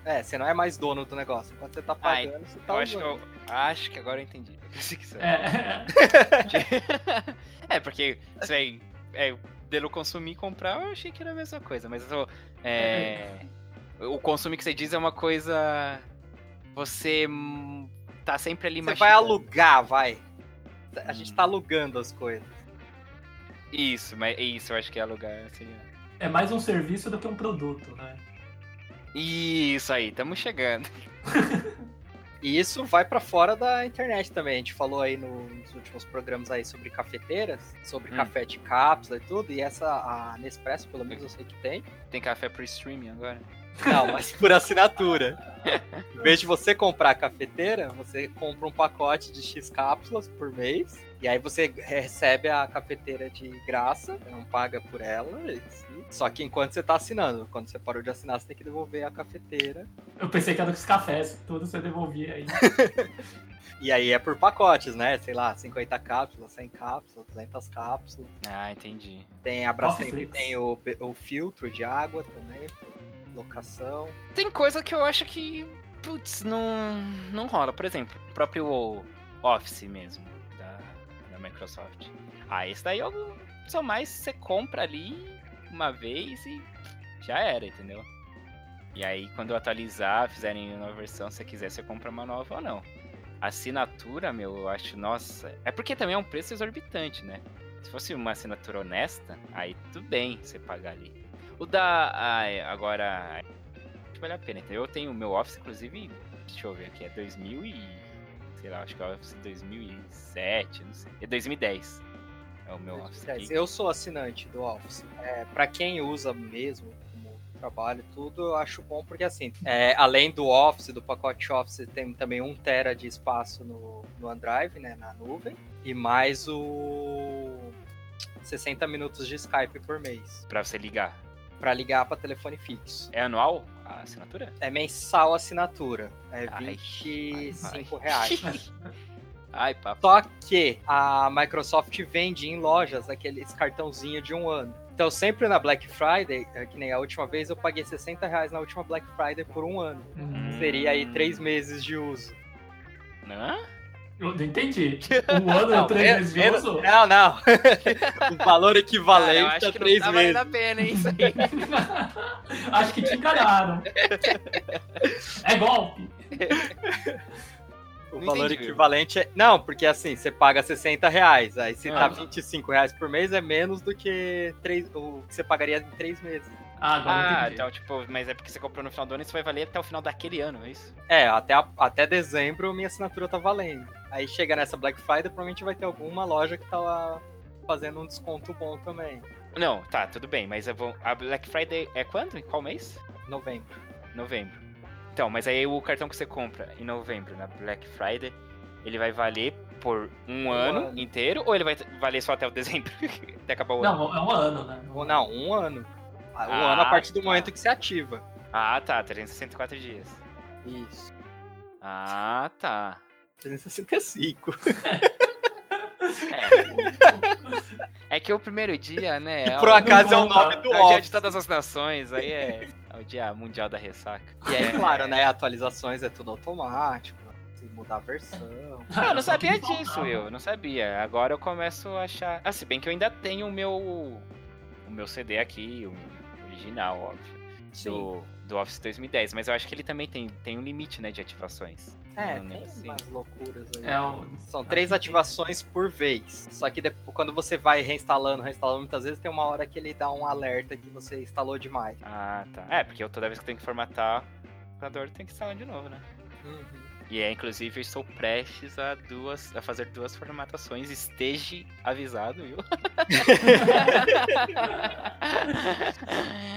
É, você não é mais dono do negócio. Enquanto você tá pagando, Ai, você tá Eu acho, que eu acho que agora eu entendi. É, É, porque você vai é, pelo consumir e comprar, eu achei que era a mesma coisa, mas eu, é, o consumir que você diz é uma coisa. Você tá sempre ali Você vai alugar, vai. A gente Hum. tá alugando as coisas. Isso, mas isso, eu acho que é alugar. Assim, é mais um serviço do que um produto, né? Isso aí, estamos chegando. E isso vai pra fora da internet também. A gente falou aí no- nos últimos programas aí sobre cafeteiras, sobre Hum. café de cápsula e tudo. E essa, a Nespresso, pelo menos eu sei que tem. Tem café pro streaming agora. Não, mas por assinatura. Em vez de você comprar a cafeteira, você compra um pacote de X cápsulas por mês. E aí você recebe a cafeteira de graça, não paga por ela. e- Só que enquanto você tá assinando, quando você parou de assinar, você tem que devolver a cafeteira. Eu pensei que era dos cafés, tudo você devolvia aí. E aí é por pacotes, né? Sei lá, 50 cápsulas, 100 cápsulas, 200 cápsulas. Ah, entendi. Tem a tem o, o filtro de água também, locação. Tem coisa que eu acho que, putz, não, não rola. Por exemplo, o próprio Office mesmo, da, da Microsoft. Ah, esse daí eu, só mais você compra ali uma vez e já era, entendeu? E aí, quando atualizar, fizerem uma versão, se você quiser, você compra uma nova ou não. Assinatura, meu, eu acho, nossa. É porque também é um preço exorbitante, né? Se fosse uma assinatura honesta, aí tudo bem você pagar ali. O da. ai, agora. Vale a pena. Então, eu tenho o meu Office, inclusive. Deixa eu ver aqui, é 2000 e. Sei lá, acho que é o Office 2007, não sei. É 2010. É o meu Office aqui. Eu sou assinante do Office. É, para quem usa mesmo como trabalho tudo, eu acho bom porque assim, é, além do Office, do pacote Office, tem também um tera de espaço no, no OneDrive, né, na nuvem, e mais o 60 minutos de Skype por mês Pra você ligar. Para ligar para telefone fixo. É anual a assinatura? É mensal a assinatura, é Ai, 25 ai. reais. Ai, papo. Só que a Microsoft vende em lojas aqueles cartãozinho de um ano. Então, sempre na Black Friday, é que nem a última vez, eu paguei 60 reais na última Black Friday por um ano. Hum, Seria aí três meses de uso. Hã? Eu não entendi. Um ano Não, três meses de menos- uso? não, não. o valor equivalente acho a que não três tá valendo meses. a pena, hein, isso aí. Acho que te enganaram. É golpe. O Não valor entendi, equivalente é. Não, porque assim, você paga 60 reais. Aí se Ah. tá 25 reais por mês, é menos do que três, o que você pagaria em três meses. Ah, agora Ah, entendi. então, tipo, mas é porque você comprou no final do ano e isso vai valer até o final daquele ano, é isso? É, até, a- até dezembro minha assinatura tá valendo. Aí chega nessa Black Friday, provavelmente vai ter alguma loja que tá lá fazendo um desconto bom também. Não, tá, tudo bem, mas eu vou... a Black Friday é quando? Em qual mês? Novembro. Novembro. Então, mas aí o cartão que você compra em novembro, na Black Friday, ele vai valer por um, ano, ano. inteiro ou ele vai valer só até o dezembro? até acabar o ano? Não, é um ano, né? Ou não, um ano. Um Ah, ano a partir do tá. momento que você ativa. Ah, tá, 364 dias. Isso. Ah, tá. 365. É. é que o primeiro dia, né? Que é por o- acaso é o nome do é o dia de todas as nações, aí é, é o dia mundial da ressaca. E aí, claro, né? Atualizações é tudo automático. Se mudar a versão. Ah, eu não sabia disso, eu não sabia. Agora eu começo a achar. Ah, se bem que eu ainda tenho o meu. O meu CD aqui, o original, óbvio. Do, do Office 2010. Mas eu acho que ele também tem, tem um limite, né, de ativações. É, tem assim. umas loucuras aí. É um... São três ativações por vez. Só que depois, quando você vai reinstalando, reinstalando, muitas vezes tem uma hora que ele dá um alerta que você instalou demais. Ah, tá. É, porque eu toda vez que eu tenho que formatar o computador, tem que instalar de novo, né? E é, inclusive, eu estou prestes a duas a fazer duas formatações. Esteja avisado, viu?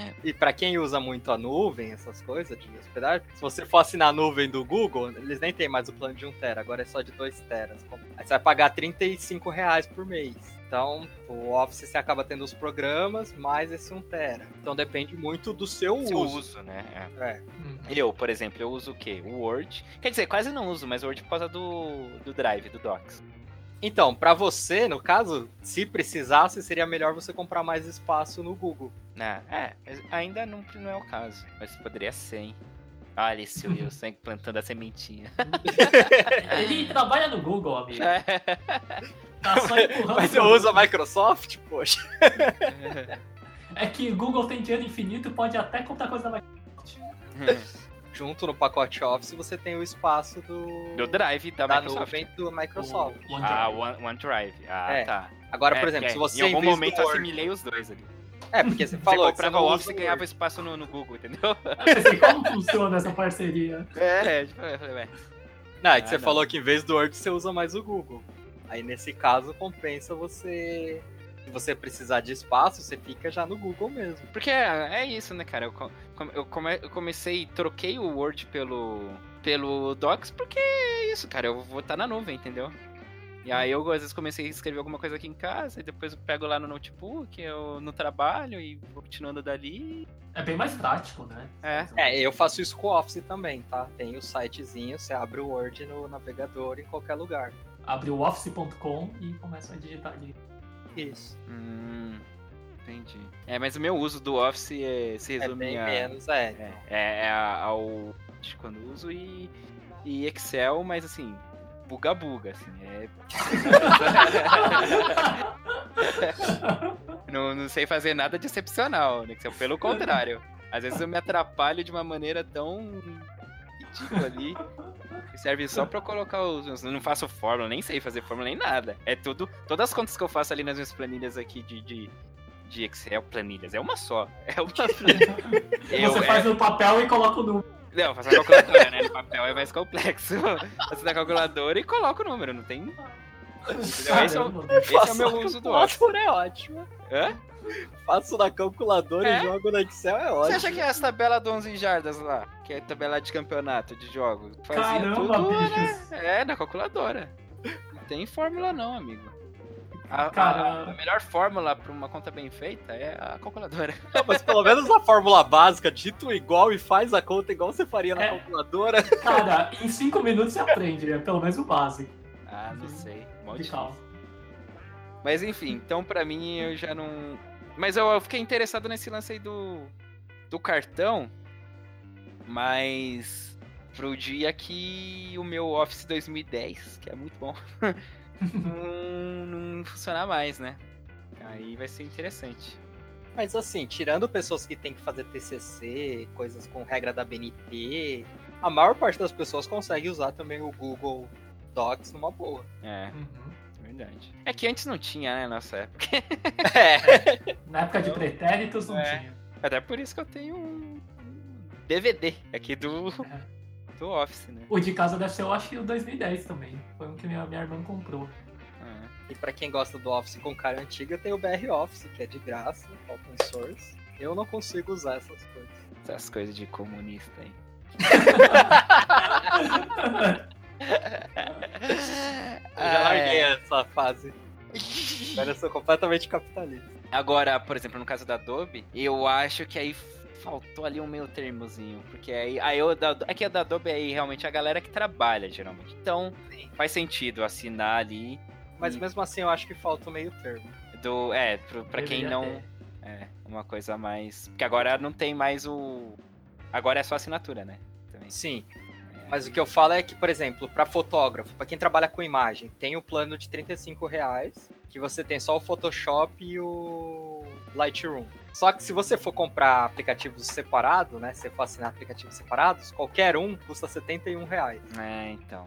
E pra quem usa muito a nuvem, essas coisas de hospedagem, se você for assinar a nuvem do Google, eles nem tem mais o plano de 1 tera, agora é só de 2 teras. Aí você vai pagar 35 reais por mês. Então, o Office você acaba tendo os programas, mais esse 1 tera. Então depende muito do seu Seu uso. uso, né? É. É. Hum. Eu, por exemplo, eu uso o quê? O Word. Quer dizer, quase não uso, mas o Word por causa do, do Drive, do Docs. Então, para você, no caso, se precisasse, seria melhor você comprar mais espaço no Google. Ah, é, ainda não, não é o caso, mas poderia ser, hein? Olha esse Wilson plantando a sementinha. Ele trabalha no Google, amigo. É. Tá só empurrando. Mas eu uso a Microsoft, poxa. É que Google tem dinheiro infinito e pode até comprar coisa da Microsoft. Junto no pacote Office você tem o espaço do. Do Drive da, da Microsoft. nuvem do Microsoft. O OneDrive. Ah, One, OneDrive. Ah, é. tá. Agora, por é, exemplo, se você. Em algum momento eu assimilei os dois ali. É, porque você falou você comprava o Office e ganhava espaço no, no Google, entendeu? Assim, como funciona essa parceria? É, tipo, eu falei, Não, é que ah, você não. falou que em vez do Word você usa mais o Google. Aí nesse caso compensa você. Se você precisar de espaço, você fica já no Google mesmo. Porque é, é isso, né, cara? Eu, eu, come, eu comecei, troquei o Word pelo, pelo Docs porque é isso, cara. Eu vou estar na nuvem, entendeu? E aí eu às vezes comecei a escrever alguma coisa aqui em casa e depois eu pego lá no notebook, eu no trabalho e vou continuando dali. É bem mais prático, né? É. É, eu faço isso com o Office também, tá? Tem o sitezinho, você abre o Word no navegador em qualquer lugar. Abre o office.com e começa a digitar ali. Isso. Hum, entendi. É, mas o meu uso do Office é, se resume é bem a, menos, é. É, é, é ao quando uso e, e Excel, mas assim, buga-buga, assim. É... não, não sei fazer nada de excepcional, né? Pelo contrário. Às vezes eu me atrapalho de uma maneira tão ridícula ali. Que serve só pra colocar os. Eu não faço fórmula, nem sei fazer fórmula nem nada. É tudo. Todas as contas que eu faço ali nas minhas planilhas aqui de, de, de Excel, planilhas, é uma só. É uma. eu, Você faz é... no papel e coloca o número. Não, faço a calculadora, né? No papel é mais complexo. Faço na calculadora e coloco o número, não tem. Esse, é, esse é o meu uso do Office. é ótimo. Hã? Faço na calculadora é? e jogo no Excel, é ótimo. Você acha que é essa tabela do 11 jardas lá, que é a tabela de campeonato de jogos, fazia Caramba, tudo né? É, na calculadora. Não tem fórmula não, amigo. A, a, a, melhor fórmula para uma conta bem feita é a calculadora. Não, mas pelo menos a fórmula básica, dito igual e faz a conta igual você faria na é, calculadora. Cara, em cinco minutos você aprende, é pelo menos o básico. Ah, não sei. Mas enfim, então para mim eu já não. Mas eu, eu fiquei interessado nesse lance aí do, do cartão, mas pro dia que o meu Office 2010, que é muito bom. não, não funcionar mais, né? Aí vai ser interessante. Mas assim, tirando pessoas que têm que fazer TCC, coisas com regra da BNT, a maior parte das pessoas consegue usar também o Google Docs numa boa. É. Uhum. Verdade. É que antes não tinha, né, nossa época. é. Na época de pretéritos não é. tinha. Até por isso que eu tenho um DVD aqui do. É do Office, né? O de casa deve ser, eu acho que o 2010 também. Foi um que minha, minha irmã comprou. É. E para quem gosta do Office com cara antiga, tem o BR Office, que é de graça, open source. Eu não consigo usar essas coisas. Essas coisas de comunista aí. eu já larguei ah, é. essa fase. Agora eu sou completamente capitalista. Agora, por exemplo, no caso da Adobe, eu acho que aí faltou ali um meio termozinho. Porque aí, aí eu, é que a da Adobe é aí realmente a galera que trabalha, geralmente. Então, Sim. faz sentido assinar ali. Mas e... mesmo assim eu acho que falta o meio termo. Do, é, pro, pra quem não. Ter. É, uma coisa mais. Porque agora não tem mais o. Agora é só assinatura, né? Também. Sim. É. Mas o que eu falo é que, por exemplo, para fotógrafo, para quem trabalha com imagem, tem o plano de 35 reais, que você tem só o Photoshop e o Lightroom. Só que se você for comprar aplicativos separados, né? Se você for assinar aplicativos separados, qualquer um custa 71 reais. É, então.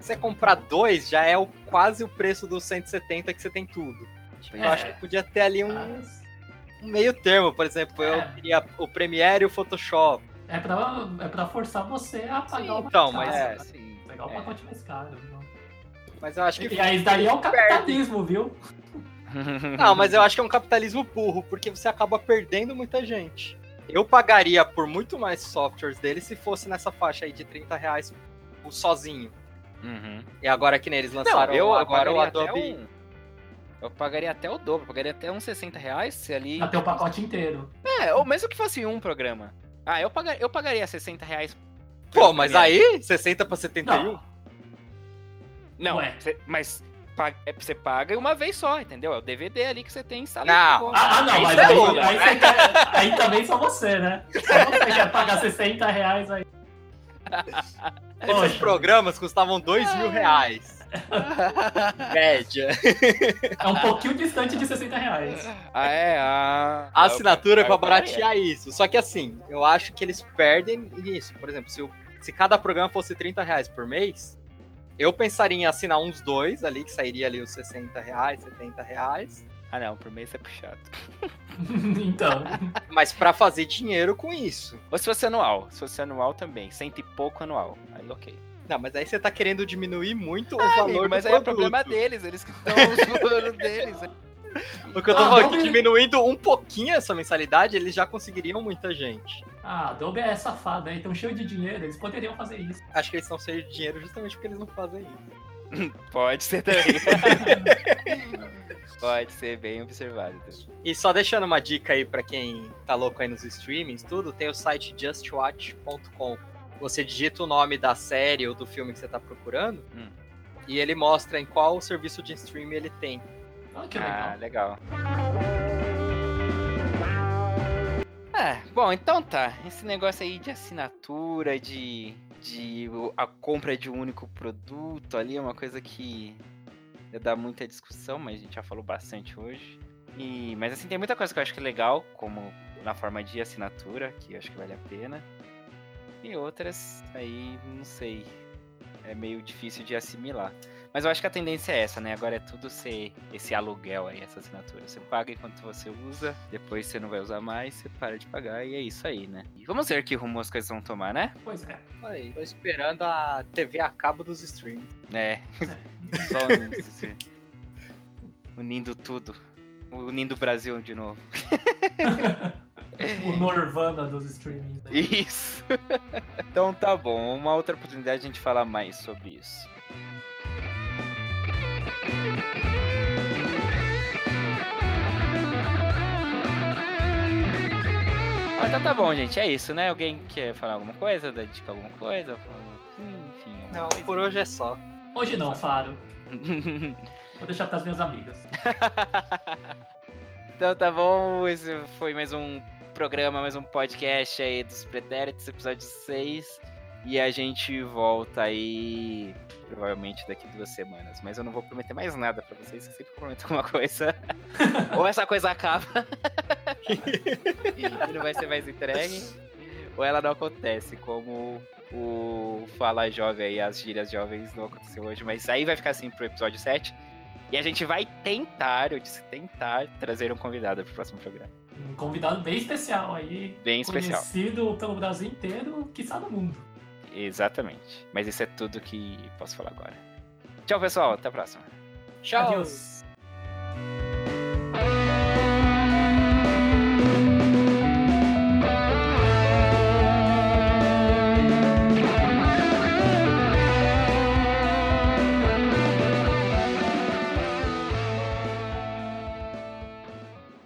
Se você comprar dois, já é o, quase o preço dos 170 que você tem tudo. Tipo, é. Eu acho que podia ter ali um, um meio termo, por exemplo. É. Eu queria o Premiere e o Photoshop. É pra, é pra forçar você a pagar sim, o então, mas é, sim. Pegar o é. pacote mais caro. Não. Mas eu acho que. E aí daí é o capitalismo, viu? Não, mas eu acho que é um capitalismo burro, porque você acaba perdendo muita gente. Eu pagaria por muito mais softwares dele se fosse nessa faixa aí de 30 reais sozinho. Uhum. E agora que neles lançaram Não, eu, agora o Adobe. Um... Eu pagaria até o dobro, pagaria até uns 60 reais se ali. Até o pacote inteiro. É, ou mesmo que fosse um programa. Ah, eu, pagar, eu pagaria 60 reais. Pô, mas aí, 60 pra 71? Não, Não mas paga, é, você paga uma vez só, entendeu? É o DVD ali que você tem instalado. Não. Ah, ah, não, mas é aí, louco. aí, você quer, aí também só você, né? Só você quer pagar 60 reais aí. Esses programas custavam dois mil reais. Média. É um pouquinho distante de 60 reais. Ah, é? Ah, A assinatura é pra baratear isso. Só que assim, eu acho que eles perdem nisso. Por exemplo, se, o- se cada programa fosse 30 reais por mês, eu pensaria em assinar uns dois ali, que sairia ali os 60 reais, 70 reais. Ah, não, por mês é puxado. então, Mas pra fazer dinheiro com isso. Ou se fosse anual. Se fosse anual também. Cento e pouco anual. Aí, ok. Não, mas aí você tá querendo diminuir muito o Ah, valor amigo, mas do aí é produto. problema deles. Eles que estão usando deles. O que eu tô Ah, falando é diminuindo um pouquinho essa mensalidade, eles já conseguiriam muita gente. ah, Adobe é safado, né? Então cheio de dinheiro, eles poderiam fazer isso. Acho que eles estão cheios de dinheiro justamente porque eles não fazem isso. Pode ser também. Pode ser bem observado. então. E só deixando uma dica aí pra quem tá louco aí nos streamings, tudo, tem o site justwatch.com. Você digita o nome da série ou do filme que você tá procurando Hum. e ele mostra em qual serviço de streaming ele tem. Ah, que Ah, legal. legal. É, bom, então tá. Esse negócio aí de assinatura, de, de a compra de um único produto ali é uma coisa que dá muita discussão, mas a gente já falou bastante hoje. E, mas assim, tem muita coisa que eu acho que é legal, como na forma de assinatura, que eu acho que vale a pena. E outras aí, não sei. É meio difícil de assimilar. Mas eu acho que a tendência é essa, né? Agora é tudo ser esse aluguel aí, essa assinatura. Você paga enquanto você usa, depois você não vai usar mais, você para de pagar e é isso aí, né? E vamos ver que rumo as coisas vão tomar, né? Pois é. Aí, tô esperando a TV a cabo dos streams. É. Só unindo, assim. unindo tudo. Unindo o Brasil de novo. o Norvana dos streamings. Né? Isso. então tá bom. Uma outra oportunidade a gente falar mais sobre isso. Ah, então tá bom, gente. É isso, né? Alguém quer falar alguma coisa? Dedicar alguma coisa? Enfim. alguma Não, coisa? por hoje é só. Hoje não, Faro. Vou deixar pras minhas amigas. então tá bom. Esse foi mais um programa, mais um podcast aí dos Pretéritos, episódio 6. E a gente volta aí provavelmente daqui duas semanas. Mas eu não vou prometer mais nada pra vocês, eu sempre prometo alguma coisa. ou essa coisa acaba e não vai ser mais entregue, ou ela não acontece, como o Fala Jovem aí, as gírias jovens não aconteceu hoje, mas aí vai ficar assim pro episódio 7. E a gente vai tentar, eu disse tentar, trazer um convidado pro próximo programa. Um convidado bem especial aí. Bem especial. Conhecido pelo Brasil inteiro, quiçá no mundo. Exatamente. Mas isso é tudo que posso falar agora. Tchau, pessoal. Até a próxima. Tchau. Adeus.